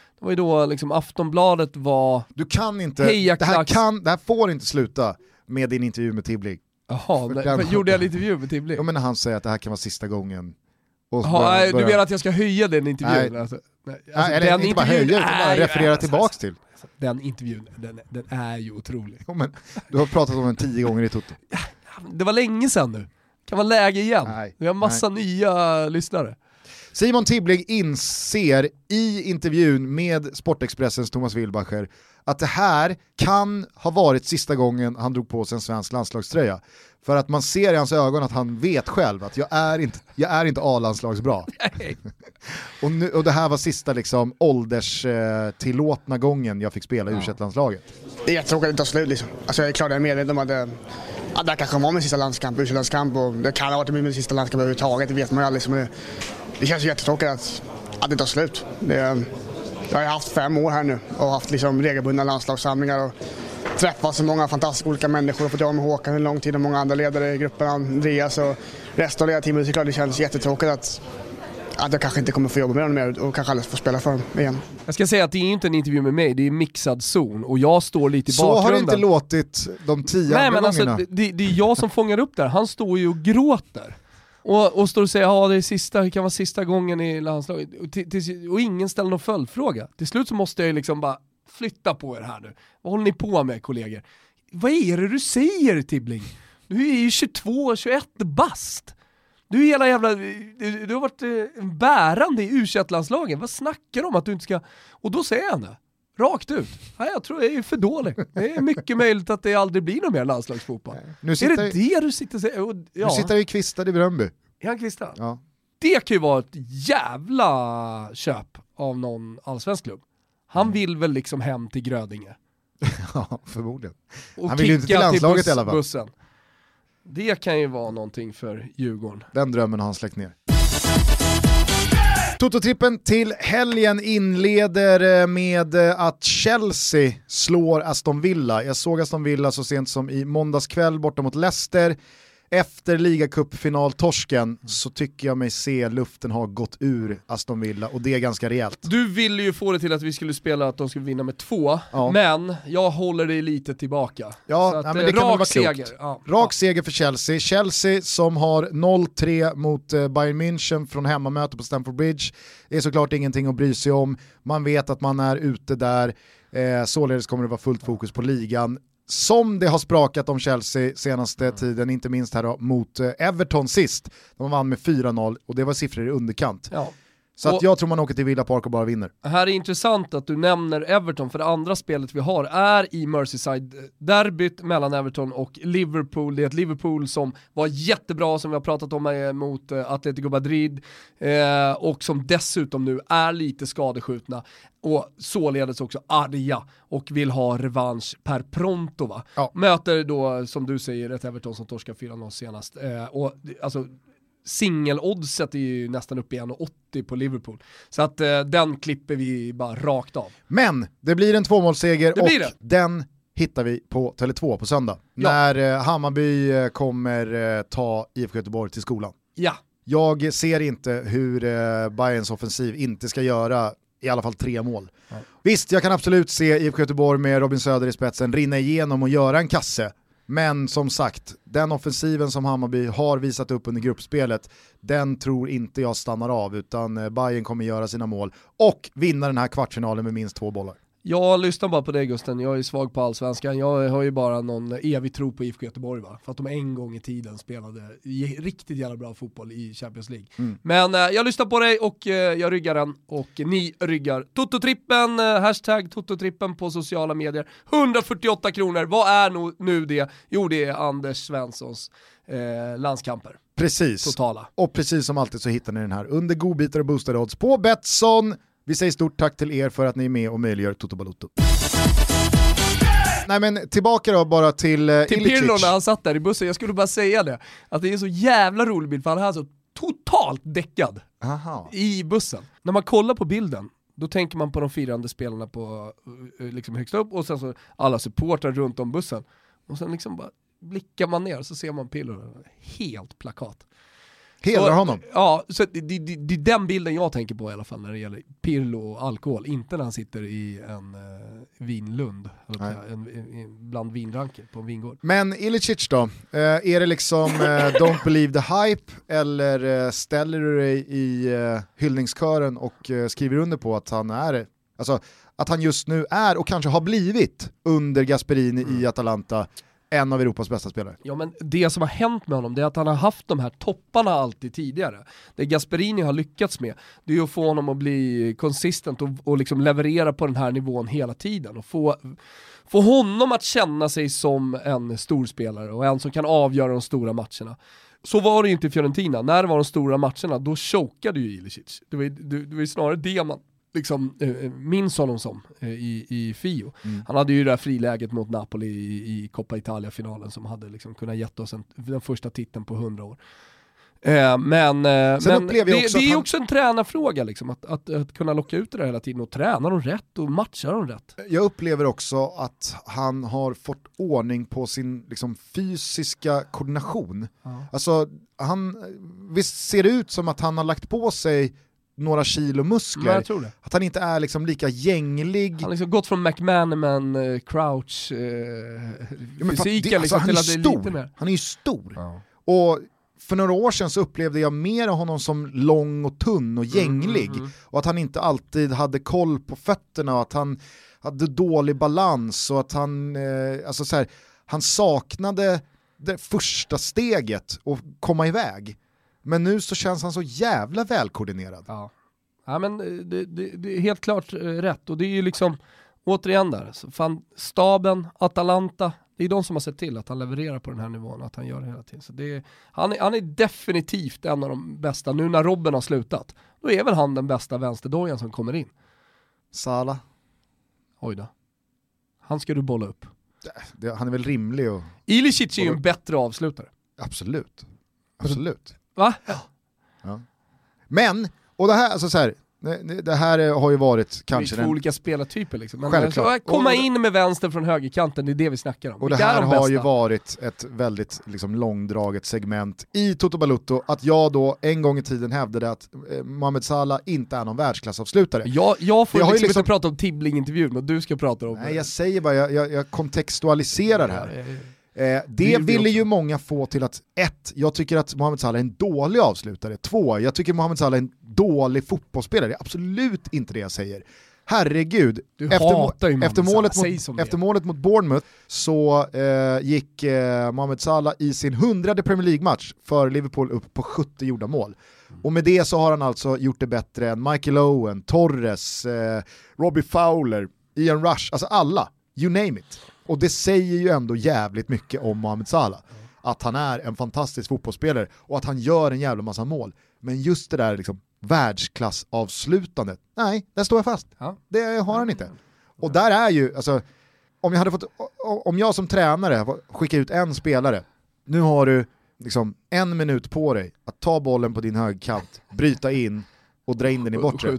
Det var ju då liksom Aftonbladet var, Du kan inte, det här, kan, det här får inte sluta med din intervju med Tibling. jaha, men, den- men gjorde jag en intervju med Tibling? Jo men när han säger att det här kan vara sista gången. Och så Jaha, börjar- nej, du börjar- menar att jag ska höja den intervjun? Nej. Alltså, nej, Nej, alltså, eller inte bara höja utan bara referera alltså, tillbaks till. Den intervjun, den, den är ju otrolig. Jo, men, du har pratat om den tio gånger i Toto. Det var länge sedan nu. Kan vara läge igen. Nej, Vi har massa nya lyssnare. Simon Tibbling inser i intervjun med Sportexpressens Thomas Wilbacher att det här kan ha varit sista gången han drog på sig en svensk landslagströja. För att man ser i hans ögon att han vet själv att jag är inte, jag är inte A-landslagsbra. och, nu, och det här var sista liksom, ålderstillåtna gången jag fick spela i u landslaget Det är jättetråkigt att det tar slut liksom. Alltså jag är klart jag är medveten om att det, att det kanske var min sista landskamp, u landskamp och det kan ha varit min sista landskamp överhuvudtaget, det vet man ju aldrig. Men det, känns jättetråkigt att, att det tar slut. Det, jag har haft fem år här nu och haft liksom regelbundna landslagssamlingar och träffat så många fantastiska olika människor och fått jobba med Håkan en lång tid och många andra ledare i gruppen, Andreas och resten av ledarteamet. Så det känns jättetråkigt att, att jag kanske inte kommer få jobba med dem mer och kanske aldrig få spela för dem igen. Jag ska säga att det är inte en intervju med mig, det är mixad zon och jag står lite i Så har det bakgrunden. inte låtit de tio Nej men alltså, det, det är jag som fångar upp det här. Han står ju och gråter. Och, och står och säger ja det, är sista, det kan vara sista gången i landslaget, och, till, till, och ingen ställer någon följdfråga. Till slut så måste jag ju liksom bara flytta på er här nu. Vad håller ni på med kollegor? Vad är det du säger Tibbling? Du är ju 22-21 bast. Du är hela jävla, du, du har varit eh, bärande i u landslagen vad snackar du om att du inte ska... Och då säger han det. Rakt ut. Nej, jag tror jag är för dålig. Det är mycket möjligt att det aldrig blir någon mer landslagsfotboll. Nu är sitter, det det du sitter och säger? Ja. nu sitter vi kvistad i Bröndby. Är han kvistad? Ja. Det kan ju vara ett jävla köp av någon allsvensk klubb. Han Mm. vill väl liksom hem till Grödinge. ja, förmodligen. Och Han vill ju inte till landslaget buss, i alla fall. Bussen. Det kan ju vara någonting för Djurgården. Den drömmen har han släckt ner. Toto-trippen till helgen inleder eh, med eh, att Chelsea slår Aston Villa. Jag såg Aston Villa så sent som i måndags kväll borta mot Leicester. Efter ligacupfinaltorsken så tycker jag mig se luften har gått ur Aston Villa och det är ganska rejält. Du ville ju få det till att vi skulle spela att de skulle vinna med två, Ja. men jag håller dig lite tillbaka. Ja, att, ja, men eh, det kan väl rak vara klokt. seger. Ja. Rak seger för Chelsea. Chelsea som har 0-3 mot eh, Bayern München från hemmamöte på Stamford Bridge. Det är såklart ingenting att bry sig om. Man vet att man är ute där. Eh, således kommer det vara fullt fokus på ligan. Som det har sprakat om Chelsea senaste tiden, inte minst här då, mot eh, Everton sist. De vann med 4-0 och det var siffror i underkant. Ja. Så jag tror man åker till Villa Park och bara vinner. Här är intressant att du nämner Everton, för det andra spelet vi har är i Merseyside-derbyt mellan Everton och Liverpool. Det är ett Liverpool som var jättebra, som vi har pratat om eh, mot eh, Atletico Madrid, eh, och som dessutom nu är lite skadeskjutna och således också arga och vill ha revansch per pronto va. Ja. Möter då, som du säger, ett Everton som torskade 4-0 senast. Eh, och, alltså, singeloddset är ju nästan uppe i 1,80 på Liverpool. Så att eh, den klipper vi bara rakt av. Men det blir en tvåmålsseger och det. den hittar vi på Tele2 på söndag. Ja. När eh, Hammarby eh, kommer eh, ta IFK Göteborg till skolan. Ja, Jag ser inte hur eh, Bayerns offensiv inte ska göra i alla fall tre mål. Visst, jag kan absolut se IFK Göteborg med Robin Söder i spetsen rinna igenom och göra en kasse. Men som sagt, den offensiven som Hammarby har visat upp under gruppspelet, den tror inte jag stannar av, utan eh, Bayern kommer göra sina mål och vinna den här kvartsfinalen med minst två bollar. Jag lyssnar bara på dig Gusten, jag är svag på allsvenskan, jag har ju bara någon evig tro på IFK Göteborg va, för att de en gång i tiden spelade riktigt jävla bra fotboll i Champions League. Mm. Men eh, jag lyssnar på dig och eh, jag ryggar den och ni ryggar. Toto-trippen, eh, hashtag Toto-trippen på sociala medier. 148 kronor, vad är nu, nu det? Jo det är Anders Svenssons eh, landskamper, Precis. totala. Och precis som alltid så hittar ni den här under godbitar och boostade odds på Betsson. Vi säger stort tack till er för att ni är med och möjliggör Toto Balotto. Nej men tillbaka då bara till, eh, Till Ilicic. Pirlo när han satt där i bussen, jag skulle bara säga det, att det är en så jävla rolig bild för han är så totalt däckad Aha. i bussen. När man kollar på bilden, då tänker man på de firande spelarna på, eh, liksom högst upp och sen så alla supportrar runt om bussen. Och sen liksom bara blickar man ner så ser man Pirlo, helt plakat. Hedrar honom. Ja, så det, det, det, är den bilden jag tänker på i alla fall när det gäller Pirlo och alkohol, inte när han sitter i en uh, vinlund, en, en, en, bland vinranker på en vingård. Men Ilicic då? Eh, är det liksom eh, don't believe the hype eller eh, ställer du dig i eh, hyllningskören och eh, skriver under på att han är, alltså att han just nu är och kanske har blivit under Gasperini Mm. i Atalanta en av Europas bästa spelare? Ja men det som har hänt med honom det är att han har haft de här topparna alltid tidigare. Det Gasperini har lyckats med, det är att få honom att bli konsistent och, och liksom leverera på den här nivån hela tiden. Och få, få honom att känna sig som en stor spelare och en som kan avgöra de stora matcherna. Så var det ju inte i Fiorentina, när det var de stora matcherna då chokade ju Ilicic. Det var ju det, det var ju snarare det man liksom, eh, minns honom som eh, i, i Fio. Han hade ju det där friläget mot Napoli i, i Coppa Italia-finalen som hade liksom kunnat gett oss en, den första titeln på 100 år. Eh, men eh, men det, det är han- också en tränarfråga, liksom, att, att, att kunna locka ut det där hela tiden och träna dem rätt och matcha dem rätt. Jag upplever också att han har fått ordning på sin liksom, fysiska koordination. Alltså, han, visst ser det ut som att han har lagt på sig några kilo muskler, det. att han inte är liksom lika gänglig. Han har liksom gått från McManaman, eh, Crouch, eh, Ja, fysiken det, alltså, liksom, han, till att det är stor. lite mer. han är ju stor. Och för några år sedan så upplevde jag mer av honom som lång och tunn och gänglig. mm, mm. Och att han inte alltid hade koll på fötterna och att han hade dålig balans och att han, eh, alltså så här, han saknade det första steget och komma iväg. Men nu så känns han så jävla välkoordinerad. Ja. Ja men eh, det, det, det är helt klart eh, rätt och det är ju liksom, återigen där, fan, staben, Atalanta, det är de som har sett till att han levererar på den här nivån, att han gör det hela tiden. Så det är, han, är, han är definitivt en av de bästa, nu när Robben har slutat, då är väl han den bästa vänsterdojan som kommer in. Sala, Oj då. Han ska du bolla upp. det, han är väl rimlig och Ilicic är ju en bättre avslutare. absolut. Absolut. Va? Men, och det här, alltså så här, det, här har ju varit kanske det är två olika spelartyper liksom. Men Självklart. alltså, komma in med vänster från högerkanten, det är det vi snackar om. Och det Vilka här de har ju varit ett väldigt liksom, långdraget segment i Toto Balutto, att jag då en gång i tiden hävdade att eh, Mohamed Salah inte är någon världsklassavslutare. Jag, jag får har liksom, ju liksom- inte prata om Tibbling-intervjun och du ska prata om... Nej jag säger bara, jag, jag, jag kontextualiserar här. Eh, det Det gjorde vi ville ju många få till att, ett, jag tycker att Mohamed Salah är en dålig avslutare. Två, jag tycker Mohamed Salah är en dålig fotbollsspelare. Det är absolut inte det jag säger. Herregud, Du efter, efter, målet mot, det efter målet mot Bournemouth så eh, gick eh, Mohamed Salah i sin hundrade Premier League-match för Liverpool upp på 70 gjorda mål. Och med det så har han alltså gjort det bättre än Michael Owen, Torres, eh, Robbie Fowler, Ian Rush, alltså alla, you name it. Och det säger ju ändå jävligt mycket om Mohamed Salah. Att han är en fantastisk fotbollsspelare och att han gör en jävla massa mål. Men just det där liksom världsklassavslutandet, nej, där står jag fast. Ja. Det har han inte. Och där är ju, alltså, om jag hade fått, om jag som tränare skickar ut en spelare, nu har du liksom en minut på dig att ta bollen på din högkant, bryta in och dra in den i bortre.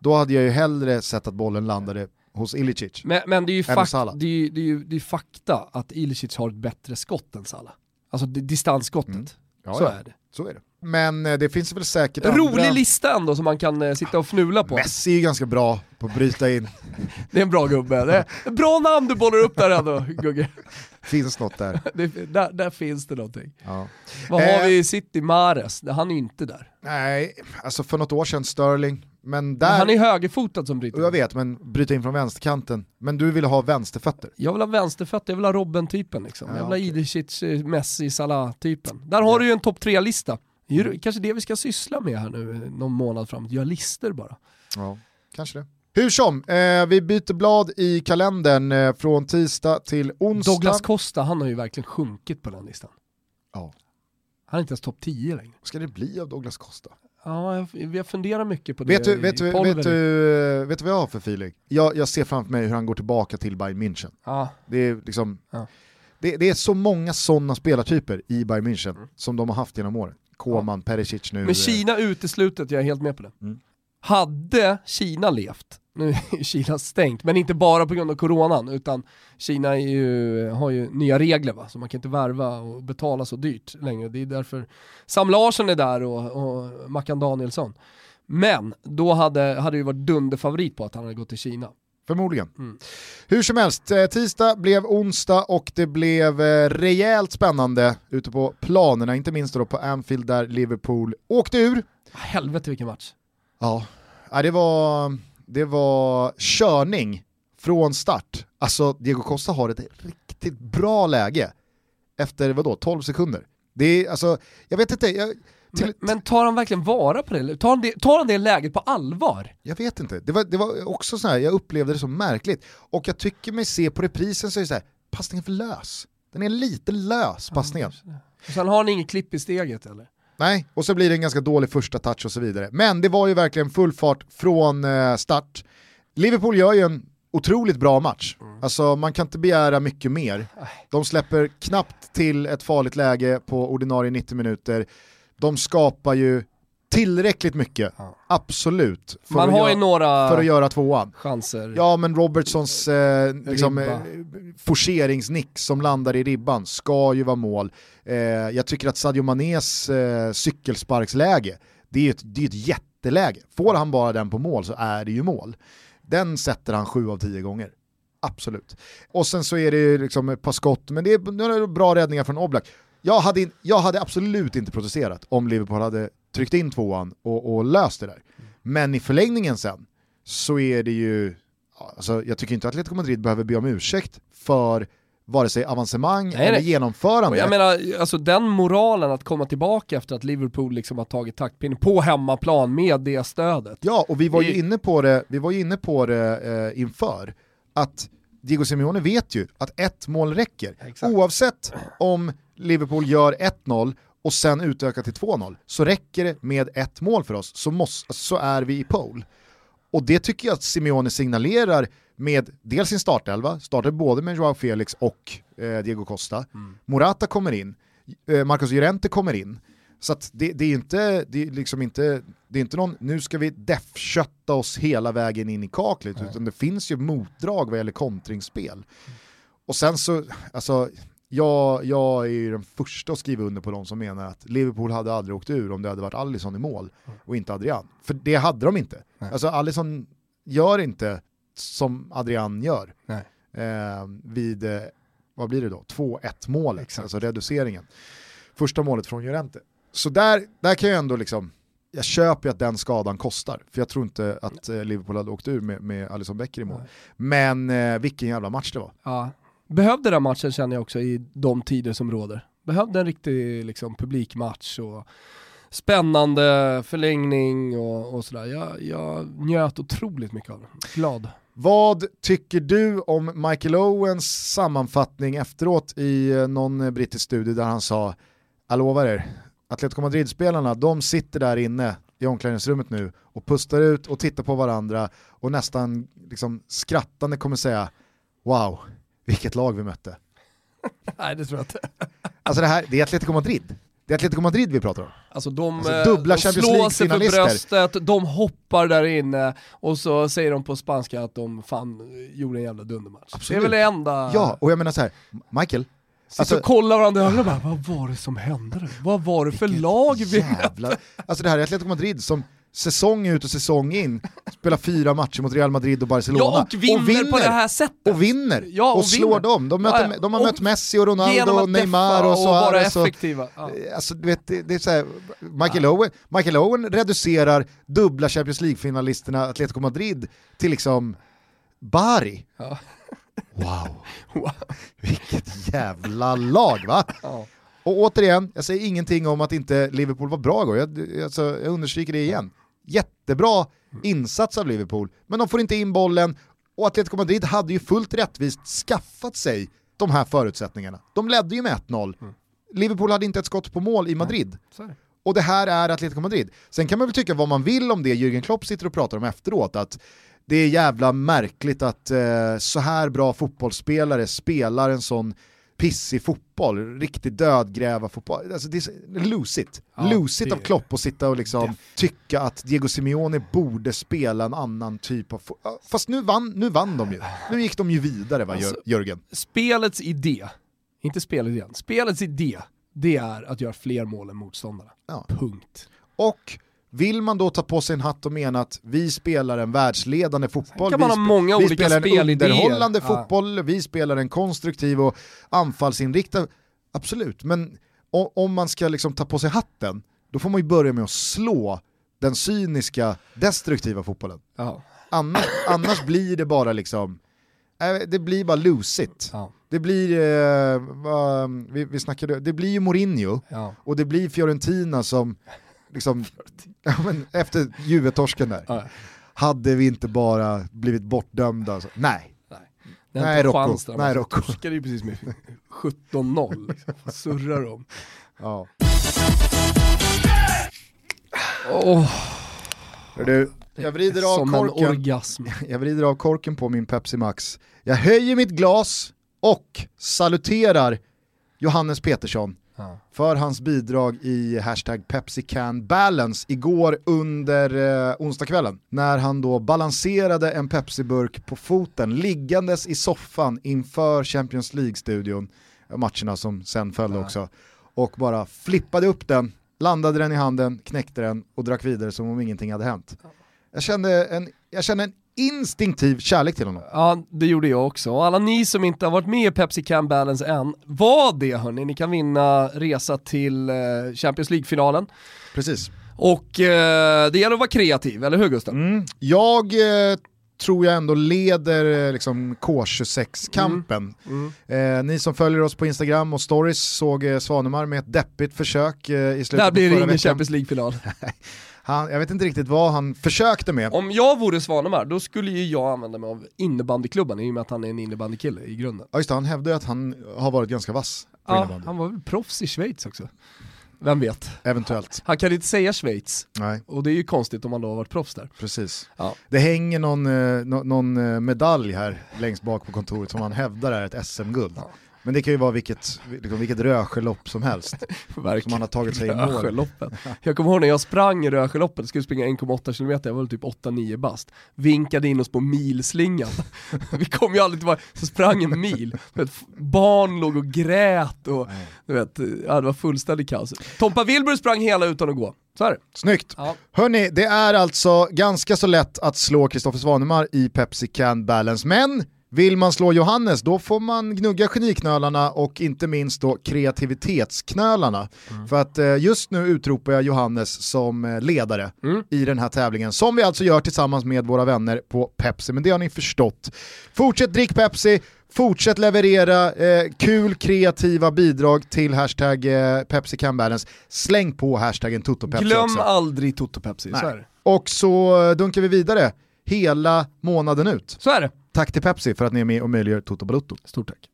Då hade jag ju hellre sett att bollen landade hos Ilicic. Men, men det är ju fak- det är, ju- det är, ju- det är fakta att Ilicic har ett bättre skott än Salah. Alltså distansskottet. Mm. Ja, Så ja. är det. Så är det. Men eh, det finns väl säkert rolig andra... lista ändå som man kan eh, sitta och fnula på. Messi är ju ganska bra på att bryta in. Det är en bra gubbe. Det är bra namn du bollar upp där ändå, Gugge. Finns något där. Det, där, där finns det någonting. Ja. Vad har Eh. vi i City? Mares, han är ju inte där. Nej, alltså för något år sedan Sterling. Men där... Men han är högerfotad som bryter. Jag vet, men bryta in från vänsterkanten. Men du vill ha vänsterfötter. Jag vill ha vänsterfötter, jag vill ha Robben-typen liksom. Ja, jag vill ha okej. Idicic, eh, Messi, Salah-typen. Där har du ju en topp tre-lista. Det ju kanske det vi ska syssla med här nu eh, någon månad framåt, göra listor bara. Ja, kanske det. Hur som, eh, vi byter blad i kalendern eh, från tisdag till onsdag. Douglas Costa, han har ju verkligen sjunkit på den listan. Ja. Han är inte ens topp 10 längre. Vad ska det bli av Douglas Costa? Ja, jag, vi har funderat mycket på det. Vet du, vet, du, vet, du, vet du vad jag har för feeling? Jag, jag ser framför mig hur han går tillbaka till Bayern München. Ja, Det är, liksom, Ja. det, det är så många sådana spelartyper i Bayern München Mm. som de har haft genom åren. Koman, Perisic nu. men Kina uteslutet, jag är helt med på det. Mm. Hade Kina levt, nu är Kina stängt, men inte bara på grund av coronan, utan Kina ju, har ju nya regler va, så man kan inte värva och betala så dyrt längre. Det är därför Sam Larsson är där och, och Mackan Danielsson. Men då hade, hade det ju varit dunderfavorit på att han hade gått till Kina. Förmodligen. Mm. Hur som helst, eh, tisdag blev onsdag och det blev eh, rejält spännande ute på planerna, inte minst då på Anfield där Liverpool åkte ur. Helvete vilken match. Ja det, var, det var körning från start. Alltså Diego Costa har ett riktigt bra läge efter vadå, 12 sekunder. Det är alltså, jag vet inte, jag, till, Men, men tar han verkligen vara på det? Tar han det, tar han det läget på allvar? jag vet inte. Det var, det var också så här, jag upplevde det som märkligt. Och jag tycker mig se på reprisen så är det så här, passningen är för lös. Den är lite lös, passningen. Och sen har han inget klipp i steget eller? Nej, och så blir det en ganska dålig första touch och så vidare. Men det var ju verkligen full fart från eh, start. Liverpool gör ju en otroligt bra match. Alltså man kan inte begära mycket mer. De släpper knappt till ett farligt läge på ordinarie 90 minuter. De skapar ju tillräckligt mycket, absolut, för, Man att, har ju några för att göra tvåan. chanser. Ja men Robertsons eh, liksom, eh, forceringsnick som landar i ribban ska ju vara mål. Eh, jag tycker att Sadio Manés eh, cykelsparksläge, det är ju ett, det är ett jätteläge. Får han bara den på mål så är det ju mål. Den sätter han sju av tio gånger. Absolut. Och sen så är det ju liksom ett par skott, men det är, nu är det bra räddningar från Oblak. jag, hade, in- jag hade absolut inte protesterat om Liverpool hade tryckt in tvåan och, och löst det där. Men i förlängningen sen så är det ju, alltså, jag tycker inte att Atletico Madrid behöver be om ursäkt för vare sig avancemang Nej, eller nej. genomförande. Och jag menar, alltså den moralen att komma tillbaka efter att Liverpool liksom har tagit taktpinnen på hemmaplan med det stödet. Ja, och vi var ju Det- inne på det, vi var ju inne på det eh, inför, att Diego Simeone vet ju att ett mål räcker. Exakt. Oavsett om Liverpool gör 1-0 och sen utökar till 2-0, så räcker det med ett mål för oss, så, måste, så är vi i pole. Och det tycker jag att Simeone signalerar med dels sin startelva, startar både med Joao Felix och eh, Diego Costa. Morata kommer in, eh, Marcos Llorente kommer in. Så det, det är inte, det är liksom inte, det är inte någon, nu ska vi deffkötta oss hela vägen in i kaklet, utan det finns ju motdrag vad gäller kontringsspel. Och sen så, alltså, jag, jag är ju den första att skriva under på de som menar att Liverpool hade aldrig åkt ur om det hade varit Alisson i mål och inte Adrian. För det hade de inte. Alltså Alisson gör inte som Adrian gör Nej. eh, vid, eh, vad blir det då, 2-1 målet, alltså reduceringen. Första målet från Llorente. Så där, där kan jag ändå liksom, jag köper ju att den skadan kostar, för jag tror inte att eh, Liverpool hade åkt ur med, med Alisson Becker i mål. Men eh, vilken jävla match det var. Ja. Behövde den matchen känner jag också i de tider som råder. Behövde en riktig liksom, publikmatch och spännande förlängning och, och sådär. Jag, jag njöt otroligt mycket av det. Glad. Vad tycker du om Michael Owens sammanfattning efteråt i eh, någon brittisk studie där han sa, jag lovar er, Atletico Madrid-spelarna, de sitter där inne i omklädningsrummet nu och pustar ut och tittar på varandra och nästan liksom skrattande kommer säga, wow, vilket lag vi mötte. Nej det tror jag inte. Alltså det här, det är Atletico Madrid. Det är Atletico Madrid vi pratar om. Alltså de, Alltså, eh, dubbla de Champions slår sig för bröstet, de hoppar där inne och så säger de på spanska att de fan gjorde en jävla dundermatch. Absolut. Det är väl det enda... Ja, och jag menar så här, Michael, Sitter alltså- och kollar varandra i ögonen bara, vad var det som hände? Vad var det för lag vi jävla... Alltså det här är Atletico Madrid som säsong ut och säsong in spelar fyra matcher mot Real Madrid och Barcelona. Ja, och vinner, på det här sättet. Och vinner, Ja, och, och slår vinner. dem. De, möter, Ja, de har Och mött Messi och Ronaldo och Neymar och och Suarez. Och, effektiva. Ja. alltså, du vet, det, det är så här, Michael, Owen, Michael Owen reducerar dubbla Champions League-finalisterna Atletico Madrid till liksom Bari. Wow, Wow. vilket jävla lag va? Och återigen, jag säger ingenting om att inte Liverpool var bra igår, jag, alltså, jag understryker det igen. Jättebra insats av Liverpool, men de får inte in bollen och Atletico Madrid hade ju fullt rättvist skaffat sig de här förutsättningarna. De ledde ju med 1-0. Liverpool hade inte ett skott på mål i Madrid. Det. Och det här är Atletico Madrid. Sen kan man väl tycka vad man vill om det Jürgen Klopp sitter och pratar om efteråt, att det är jävla märkligt att eh, så här bra fotbollsspelare spelar en sån pissig fotboll, riktigt dödgräva fotboll. Alltså det är it. Ja, lose it det- av Klopp och sitta och liksom tycka att Diego Simeone borde spela en annan typ av fotboll. Fast nu vann, nu vann de ju. Nu gick de ju vidare va, Alltså- Jörgen? Spelets idé, inte spelidén, spelets idé, det är att göra fler mål än motståndarna. Ja. Punkt. Och vill man då ta på sig en hatt och mena att vi spelar en världsledande fotboll, kan man vi, många vi olika spelar en underhållande Ja. fotboll, vi spelar en konstruktiv och anfallsinriktad, absolut, men om man ska liksom ta på sig hatten, då får man ju börja med att slå den cyniska, destruktiva fotbollen. Ja. Annars, annars blir det bara liksom, det blir bara lose it. Ja. Det blir, eh, vi, vi snackade, det blir ju Mourinho, Ja. och det blir Fiorentina som, liksom, ja, men efter Juve-torsken där, Ja. hade vi inte bara blivit bortdömda? Så, nej, har Nej, Rocco. Nej, Rocco. torskade ju precis med 17-0. Liksom. Vad Surrar de. ja. Hör du, jag vrider av korken. Jag vrider av korken på min Pepsi Max. Jag höjer mitt glas och saluterar Johannes Petersson Ja. för hans bidrag i hashtag PepsiCanBalance igår under eh, onsdagskvällen. När han då balanserade en Pepsi-burk på foten liggandes i soffan inför Champions League-studion, matcherna som sen följde också, och bara flippade upp den, landade den i handen, knäckte den och drack vidare som om ingenting hade hänt. Jag kände en, jag kände en instinktiv kärlek till honom. Ja, det gjorde jag också. Och alla ni som inte har varit med i Pepsi Can Balance än, var det hörni. Ni kan vinna resa till eh, Champions League-finalen. Precis. Och eh, det gäller att vara kreativ, eller hur Gusten? Mm. Jag eh, tror jag ändå leder eh, liksom K26-kampen. Mm. Eh, ni som följer oss på Instagram och stories såg eh, Svanemar med ett deppigt försök eh, i slutet Där på blir det förra ingen veckan. Champions League-final. Han, jag vet inte riktigt vad han försökte med. Om jag vore Svanemar, då skulle ju jag använda mig av innebandyklubban i och med att han är en innebandykille i grunden. Ja just det, han hävdar ju att han har varit ganska vass på Ja, innebandy. han var väl proffs i Schweiz också. Vem vet? Eventuellt. Han kan inte säga Schweiz, Nej, och det är ju konstigt om han då har varit proffs där. precis. Ja. Det hänger någon, eh, nå- någon eh, medalj här längst bak på kontoret som han hävdar är ett SM-guld. Ja. Men det kan ju vara vilket, liksom, vilket röskelopp som helst som han har tagit sig i mål. Jag kommer ihåg när jag sprang i Rösjöloppet, skulle springa 1,8 km, jag var väl typ 8-9 bast. Vinkade in oss på milslingan. Vi kom ju aldrig tillbaka, så sprang en mil. Vet, barn låg och grät och du vet, ja, det var fullständigt kaos. Tompa Wilbur sprang hela utan att gå. Så är det. Snyggt! Ja. Hörni, det är alltså ganska så lätt att slå Kristoffer Svanemar i Pepsi Can Balance, men vill man slå Johannes då får man gnugga geniknölarna och inte minst då kreativitetsknölarna. För att eh, just nu utropar jag Johannes som eh, ledare i den här tävlingen, som vi alltså gör tillsammans med våra vänner på Pepsi, men det har ni förstått. Fortsätt drick Pepsi, Fortsätt leverera eh, kul kreativa bidrag till hashtag eh, Pepsi Can Balance. Släng på hashtaggen TotoPepsi Glöm också. aldrig Toto Pepsi, så är det. Och så eh, dunkar vi vidare hela månaden ut. Så är det. Tack till Pepsi för att ni är med och möjliggör Toto Balutto. Stort tack.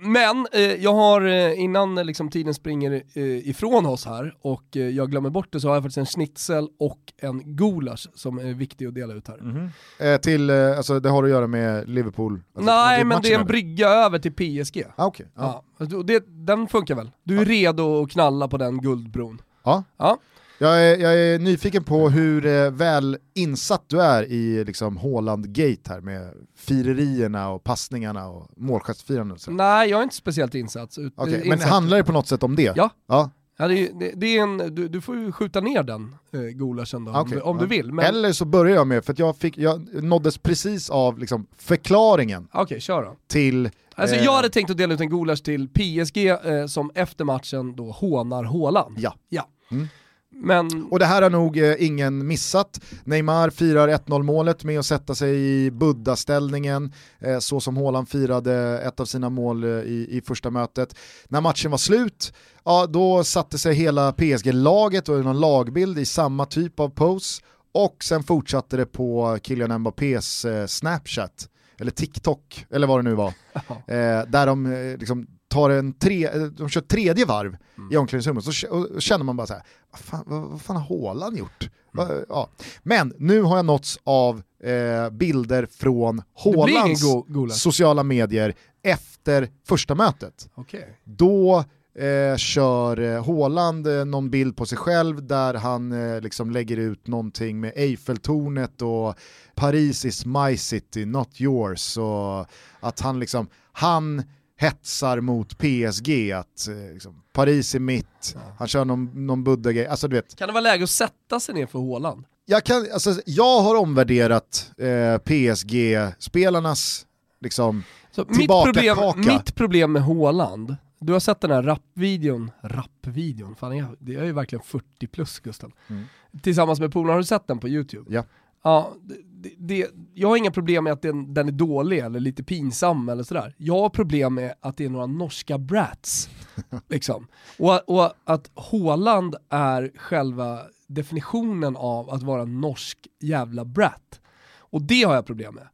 Men eh, jag har, eh, innan eh, liksom, tiden springer eh, ifrån oss här och eh, jag glömmer bort det så har jag faktiskt en schnitzel och en gulasch som är viktig att dela ut här. Eh, till, eh, alltså det har att göra med Liverpool? Alltså, Nej men det är en matchen, brygga över till PSG. eller? Ah, okej. ja. Ja. Det, den funkar väl? Du är redo att knalla på den guldbron? Ja. Ja. Jag, är, jag är nyfiken på hur eh, väl insatt du är i liksom Haaland-gate här med firerierna och passningarna och målgestfirandet. Nej jag är inte speciellt insatt. ut- Okej, insatt. men handlar det på något sätt om det? Ja. ja. Ja, det, är- det, det är en, du, du får ju skjuta ner den eh, gulaschen då, om, Okej, du, om ja. du vill. Men, Eller så börjar jag med, för jag, fick, jag nåddes precis av liksom förklaringen Okej, kör då. till... Alltså eh, jag hade tänkt att dela ut en gulasch till PSG eh, som efter matchen då hånar Haaland. Ja. ja. Mm. Men, Och det här har nog eh, ingen missat. Neymar firar 1-0 målet med att sätta sig i Buddha-ställningen, eh, så som Haaland firade ett av sina mål eh, i, i första mötet. När matchen var slut, ja, då satte sig hela PSG-laget och någon lagbild i samma typ av pose och sen fortsatte det på Kylian Mbappés eh, Snapchat, eller TikTok, eller vad det nu var, eh, där de eh, liksom tar en tre, eh, de kör tredje varv i omklädningsrummet, så känner man bara så här, vad fan, vad, vad fan har Haaland gjort? Va- Ja. Men nu har jag nåtts av eh, bilder från Haalands go- sociala medier efter första mötet. okej. Då eh, kör eh, Haaland eh, någon bild på sig själv där han eh, liksom lägger ut någonting med Eiffeltornet och Paris is my city, not yours. Och att han liksom, han hetsar mot PSG, att eh, liksom, Paris är mitt, han kör någon, någon Buddha-grej, alltså du vet. Kan det vara läge att sätta sig ner för Haaland? Jag, kan, alltså, jag har omvärderat eh, PSG-spelarnas liksom, Så mitt, problem, kaka. mitt problem med Haaland, du har sett den här rapvideon, rapvideon, fan jag, det är ju verkligen 40 plus Gusten. Mm. Tillsammans med polaren, har du sett den på YouTube? Ja. Ja, det, jag har inga problem med att den, den är dålig eller lite pinsam eller sådär. Jag har problem med att det är några norska brats. liksom. och, och att Haaland är själva definitionen av att vara norsk jävla brat. Och det har jag problem med.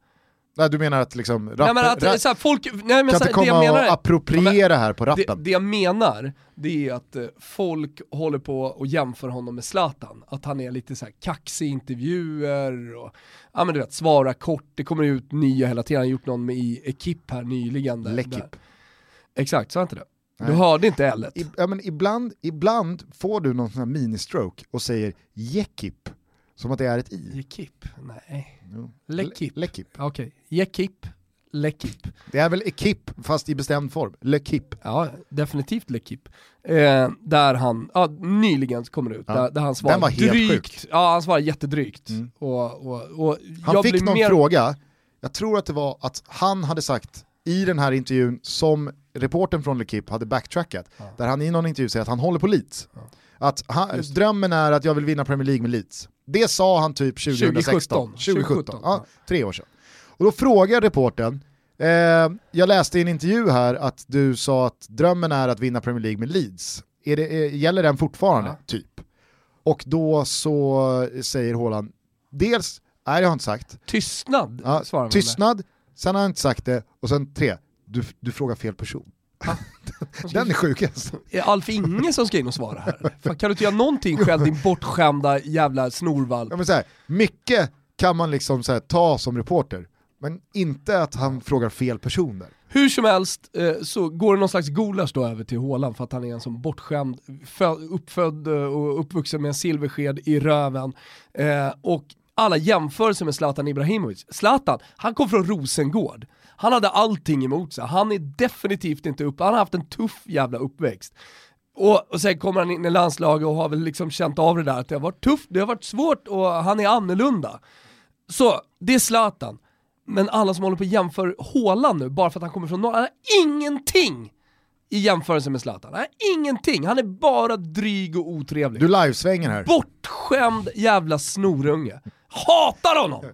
Nej, du menar att liksom, rap, nej men att rap, så här, folk, nej men kan så inte här, det jag komma menar och appropriera här på det, rappen? det jag menar, det är att eh, folk håller på och jämför honom med Zlatan. Att han är lite så här kaxig i intervjuer och ja men du vet, svara kort, det kommer ut nya hela tiden. Han har gjort någon med i Ekip här nyligen. Där, Lekip. Exakt, sa jag inte det? Du Nej. hörde inte L ja, men ibland, ibland får du någon sån här mini-stroke och säger Jekip, som att det är ett i. Ekip? Nej. Jo. Lekip. Le- Lekip. Okej, Ekip, L'Equipe. Det är väl Ekip fast i bestämd form. L'Equipe. Ja, definitivt L'Equipe. Eh, där han, ja, nyligen kommer det ut, Ja. där, där han svarar Den var helt drygt. sjukt. Ja, han svarar jättedrygt. Mm. Och, och, och Han fick någon mer... fråga, jag tror att det var att han hade sagt i den här intervjun som reporten från L'Equipe hade backtrackat, där han i någon intervju säger att han håller på Leeds. Att han, drömmen är att jag vill vinna Premier League med Leeds. Det sa han typ 2016. 2017. 2017. Ja, tre år sedan. Och då frågar reporten, eh, jag läste i en intervju här att du sa att drömmen är att vinna Premier League med Leeds. Är det, eh, gäller den fortfarande? Ja. Typ. Och då så säger Haaland, dels, nej det har jag inte sagt, Tystnad, Ja, han tystnad, sen har han inte sagt det, och sen tre, du, du frågar fel person. Den är sjukast. Är Alf Inge som ska in och svara här? Fan, kan du inte göra någonting själv din bortskämda jävla snorvalp? Ja, men så här, mycket kan man liksom så här, ta som reporter, men inte att han frågar fel person där. Hur som helst eh, så går det någon slags gulasch då över till Haaland för att han är en sån bortskämd, fö- uppfödd eh, och uppvuxen med en silversked i röven. Eh, och alla jämförelser med Zlatan Ibrahimovic. Zlatan, han kom från Rosengård. Han hade allting emot sig. Han är definitivt inte upp, han har haft en tuff jävla uppväxt. Och, och sen kommer han in i landslaget och har väl liksom känt av det där att det har varit tufft, det har varit svårt och han är annorlunda. Så, det är Zlatan. Men alla som håller på och jämför Haaland nu, bara för att han kommer från norr, han har ingenting i jämförelse med Zlatan. Han har ingenting, han är bara dryg och otrevlig. Du livesvänger här. Bortskämd jävla snorunge. Hatar honom!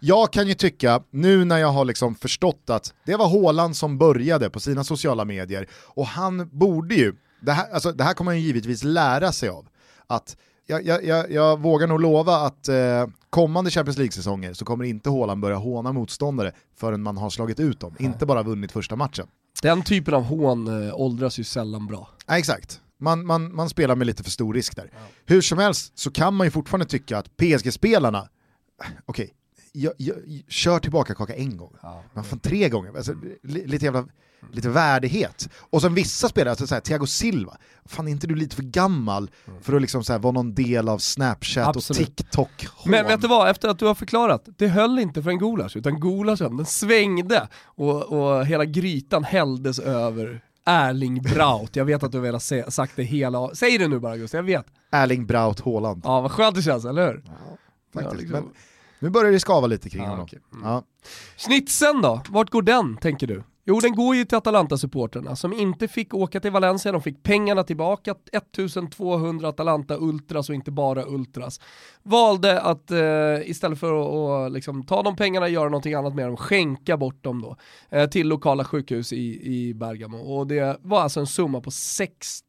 Jag kan ju tycka, nu när jag har liksom förstått att det var Haaland som började på sina sociala medier, och han borde ju, det här, alltså, det här kommer han ju givetvis lära sig av, att jag, jag, jag, jag vågar nog lova att eh, kommande Champions League-säsonger så kommer inte Haaland börja håna motståndare förrän man har slagit ut dem, inte bara vunnit första matchen. Den typen av hån eh, åldras ju sällan bra. Nej, exakt. Man, man, man spelar med lite för stor risk där. Hur som helst så kan man ju fortfarande tycka att PSG-spelarna, okej, jag, jag, kör tillbaka kaka en gång. Men fan tre gånger, alltså, li, lite jävla lite värdighet. Och som vissa spelare, alltså såhär, Thiago Silva, fan är inte du lite för gammal för att liksom såhär, vara någon del av Snapchat Absolut. och TikTok? Men vet du vad, efter att du har förklarat, det höll inte för en gulasch, utan gulaschen den svängde och, och hela grytan hälldes över Erling Braut. Jag vet att du har velat säga, sagt det hela, säg det nu bara Gustav, jag vet. Erling Braut Haaland. Ja vad skönt det känns, eller hur? faktiskt. liksom- Men nu börjar det skava lite kring Ja, honom. okej. Ja. Snitsen då, vart går den tänker du? Jo den går ju till Atalanta-supporterna som inte fick åka till Valencia, de fick pengarna tillbaka, 1200 Atalanta-ultras och inte bara ultras. Valde att eh, istället för att att liksom, ta de pengarna göra någonting annat med dem, skänka bort dem då eh, till lokala sjukhus i, i Bergamo. Och det var alltså en summa på 60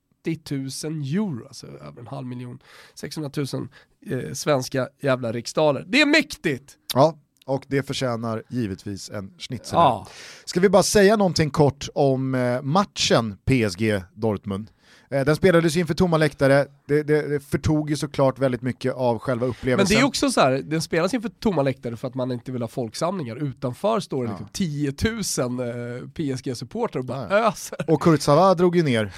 000 euro, alltså över en halv miljon, 600 000 eh, svenska jävla riksdaler. Det är mäktigt! ja, och det förtjänar givetvis en schnitzel. Ja. Ska vi bara säga någonting kort om eh, matchen PSG-Dortmund? Eh, den spelades inför tomma läktare, det, det, det förtog ju såklart väldigt mycket av själva Men upplevelsen. det är också så här, den spelas inför tomma läktare för att man inte vill ha folksamlingar. Utanför står det liksom 10 000 eh, PSG-supportrar och bara Ja, öser. Och Kurzawa drog ju ner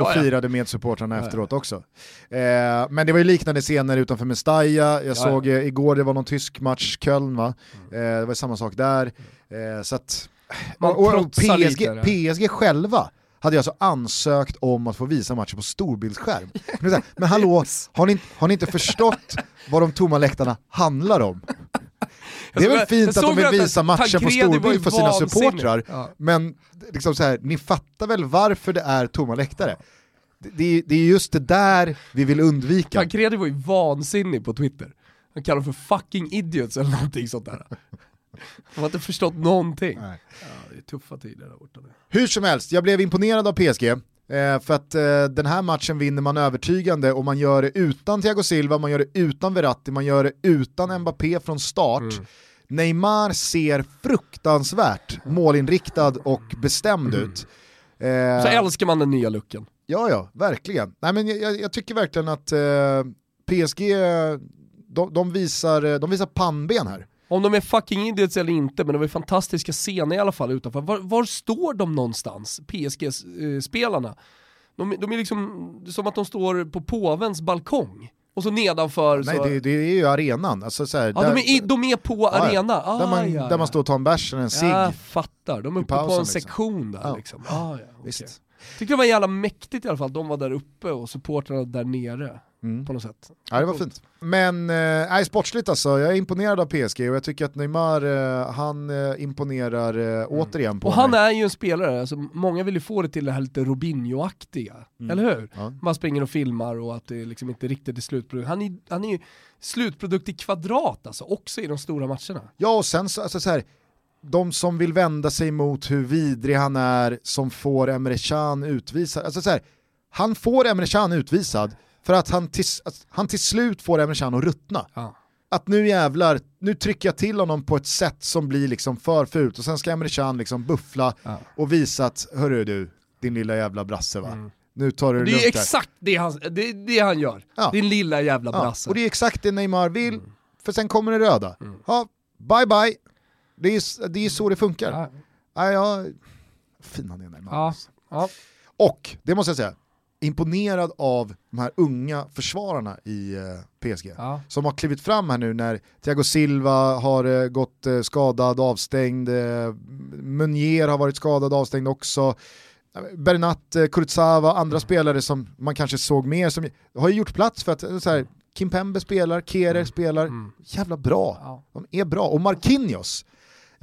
och firade med supportrarna efteråt också. Eh, men det var ju liknande scener utanför Mestalla, jag ja. såg eh, igår det var någon tysk match, Köln va? Mm. Eh, det var samma sak där. Eh, så att, och, och PSG. PSG själva hade alltså ansökt om att få visa matchen på storbildsskärm. Men hallå, har ni, har ni inte förstått vad de tomma läktarna handlar om? Det är väl fint att de vill visa matchen på storbild för sina supportrar, Ja. men liksom så här, ni fattar väl varför det är tomma läktare? Det, det, är- det är just det där vi vill undvika. Tancredi var ju vansinnig på Twitter. Han kallade dem för fucking idiots eller någonting sånt där. De har inte förstått någonting. Nej. Ja, det är tuffa tider där borta nu. Hur som helst, jag blev imponerad av PSG. Eh, för att eh, den här matchen vinner man övertygande och man gör det utan Thiago Silva, man gör det utan Verratti, man gör det utan Mbappé från start. Mm. Neymar ser fruktansvärt målinriktad och bestämd ut. Eh, Så älskar man den nya looken. Ja, ja, verkligen. Nej, men jag, jag, tycker verkligen att PSG, de, de, visar, de visar pannben här. Om de är fucking idiots eller inte, men var ju fantastiska scener i alla fall utanför. Var, var står de någonstans, PSG-spelarna? De, de är liksom som att de står på påvens balkong. Och så nedanför Nej, så... det, det är ju arenan. Alltså, så här, ja, de, är de är på Ja, ja. arena. Ah, där, man, ja, där man ja. står och tar en bärs eller en cigg. Jag fattar, de är uppe på pausen, en liksom. sektion där Ja. liksom. Ah, ja. Visst. Tyckte det var jävla mäktigt i alla fall, de var där uppe och supportrarna där nere. Mm. På något sätt. Ja, det var fint. Men eh, sportsligt alltså, jag är imponerad av PSG och jag tycker att Neymar, eh, han eh, imponerar eh, återigen på Och han mig. är ju en spelare, alltså, många vill ju få det till det här lite Robinho-aktiga, Mm. eller hur? Ja. Man springer och filmar och att det liksom inte riktigt är slutprodukt. Han är, han är ju slutprodukt i kvadrat alltså, också i de stora matcherna. Ja och sen så, alltså, så här, de som vill vända sig mot hur vidrig han är som får Emre Can utvisad, alltså så här, han får Emre Can utvisad för att han till, att han till slut får Emre att ruttna. Ja. Att nu jävlar, nu trycker jag till honom på ett sätt som blir liksom för fult och sen ska Emre liksom buffla Ja. och visa att, hörru du, din lilla jävla brasse va, Mm. nu tar du det Det är exakt det han, det, det han gör. Ja. Din lilla jävla brasse. och det är exakt det Neymar vill, Mm. för sen kommer det röda. Ja, bye bye. Det är, det är så det funkar. Ja. Ja, ja, fin han är Neymar. Ja. Ja. Och, det måste jag säga, imponerad av de här unga försvararna i eh, PSG. Ja. Som har klivit fram här nu när Thiago Silva har eh, gått eh, skadad, avstängd, Meunier har varit skadad, avstängd också. Bernat, Kurzawa, andra spelare som man kanske såg mer, som har ju gjort plats för att så här, Kim Pembe spelar, Kehrer spelar, jävla bra. Ja. De är bra. Och Marquinhos,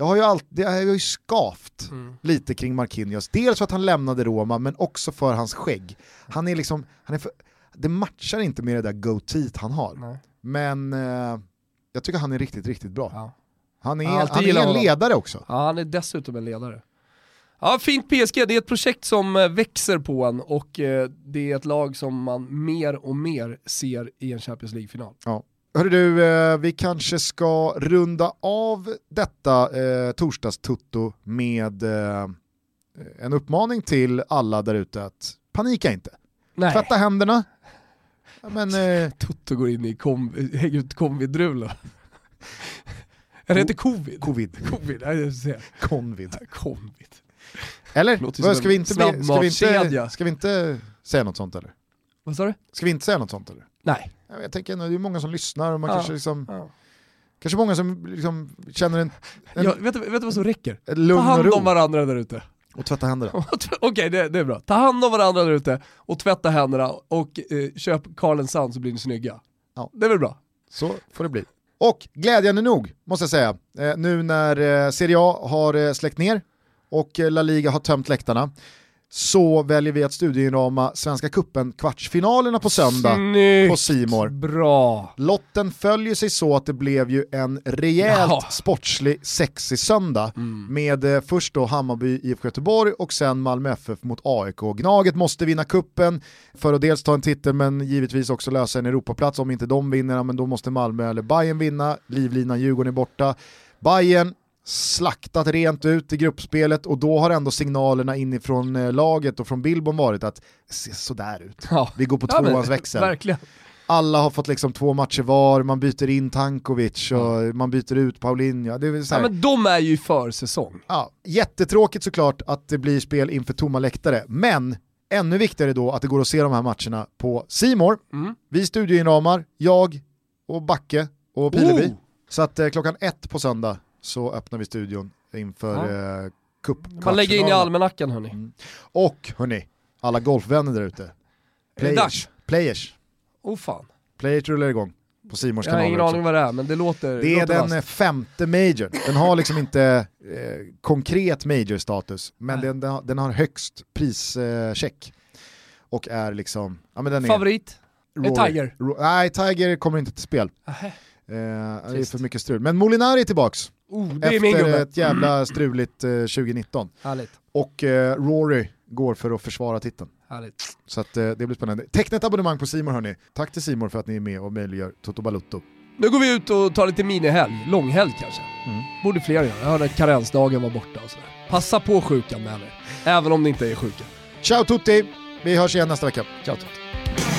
jag har ju, allt, det har ju skavt Mm. lite kring Marquinhos. Dels för att han lämnade Roma, men också för hans skägg. Han är liksom, han är för, det matchar inte med det där goateet han har. Nej. Men eh, jag tycker han är riktigt, riktigt bra. Ja. Han är, Jag alltid han är en ledare också. Ja, han är dessutom en ledare. Ja, fint PSG, det är ett projekt som eh, växer på en och eh, det är ett lag som man mer och mer ser i en Champions League-final. Ja. Hörru du, eh, vi kanske ska runda av detta eh, torsdagstutto med eh, en uppmaning till alla där ute att panika inte. Nej, Tvätta händerna. Ja, Men, eh, Toto går in i kom, ut covid-drula. Är det inte covid? covid. Covid, säger. Convid. Covid. Eller? Vad, ska, vi inte ska, vi inte, ska vi inte säga något sånt eller? Vad sa du? Ska vi inte säga något sånt eller? Nej. Jag, jag tänker ändå, det är många som lyssnar och man Ja. kanske liksom, Ja. kanske många som liksom känner en, en, Ja, vet, du, vet du vad som räcker? Ta hand om varandra där ute. och tvätta händerna. Okej, det, det är bra. Ta hand om varandra där ute och tvätta händerna och eh, köp Carl Sand så blir ni snygga. Ja. Det är väl bra? Så får det bli. Och glädjande nog, måste jag säga, eh, nu när eh, Serie A har eh, släckt ner och eh, La Liga har tömt läktarna, så väljer vi att studierama Svenska Cupen kvartsfinalerna på söndag Snyggt! på Simor. Bra! Lotten följer sig så att det blev ju en rejält Ja. sportslig, sexig söndag med eh, först då Hammarby IFK Göteborg och sen Malmö FF mot AIK. Gnaget måste vinna kuppen för att dels ta en titel men givetvis också lösa en Europaplats. Om inte de vinner, men då måste Malmö eller Bayern vinna. Livlinan Djurgården är borta. Bayern slaktat rent ut i gruppspelet och då har ändå signalerna inifrån eh, laget och från Billborn varit att det ser sådär ut. Ja. Vi går på Ja, men, tvåans växel Verkligen. alla har fått liksom två matcher var, man byter in Tankovic och man byter ut Paulinho. Det är så Ja, här, men de är ju i försäsong. ja, jättetråkigt såklart att det blir spel inför tomma läktare, men ännu viktigare då att det går att se de här matcherna på Simor. Mm. Vi studioinramar, jag och Backe och Pileby. Oh! Så att eh, klockan ett på söndag så öppnar vi studion inför Ja. eh, cup Man lägger in i almanackan hörni. Mm. Och hörni, alla golfvänner där ute. Players. Players. Oh fan. Players rullar igång på Simors Jag har ingen aning vad det är men det låter Det är låter den vasst. eh, femte major. Den har liksom inte eh, konkret major-status, men den, den, har, den har högst prischeck. och är liksom, ja men den är... Favorit? Rory- Är Tiger? Ro- nej, Tiger kommer inte till spel. Nähä. Eh, det är för mycket strul. Men Molinari är tillbaks. Oh, det är efter gubbe. ett jävla struligt eh, 2019. Härligt. Och eh, Rory går för att försvara titeln. Härligt. Så att, eh, det blir spännande. Teckna ett abonnemang på Simor hörni. Tack till Simor för att ni är med och möjliggör Toto Balutto. Nu går vi ut och tar lite minihelg, långhelg kanske. Mm. Borde fler göra. Jag hörde att karensdagen var borta och sådär. Passa på sjukan med er. Även om ni inte är sjuka. Ciao tutti! Vi hörs igen nästa vecka. Ciao, ciao.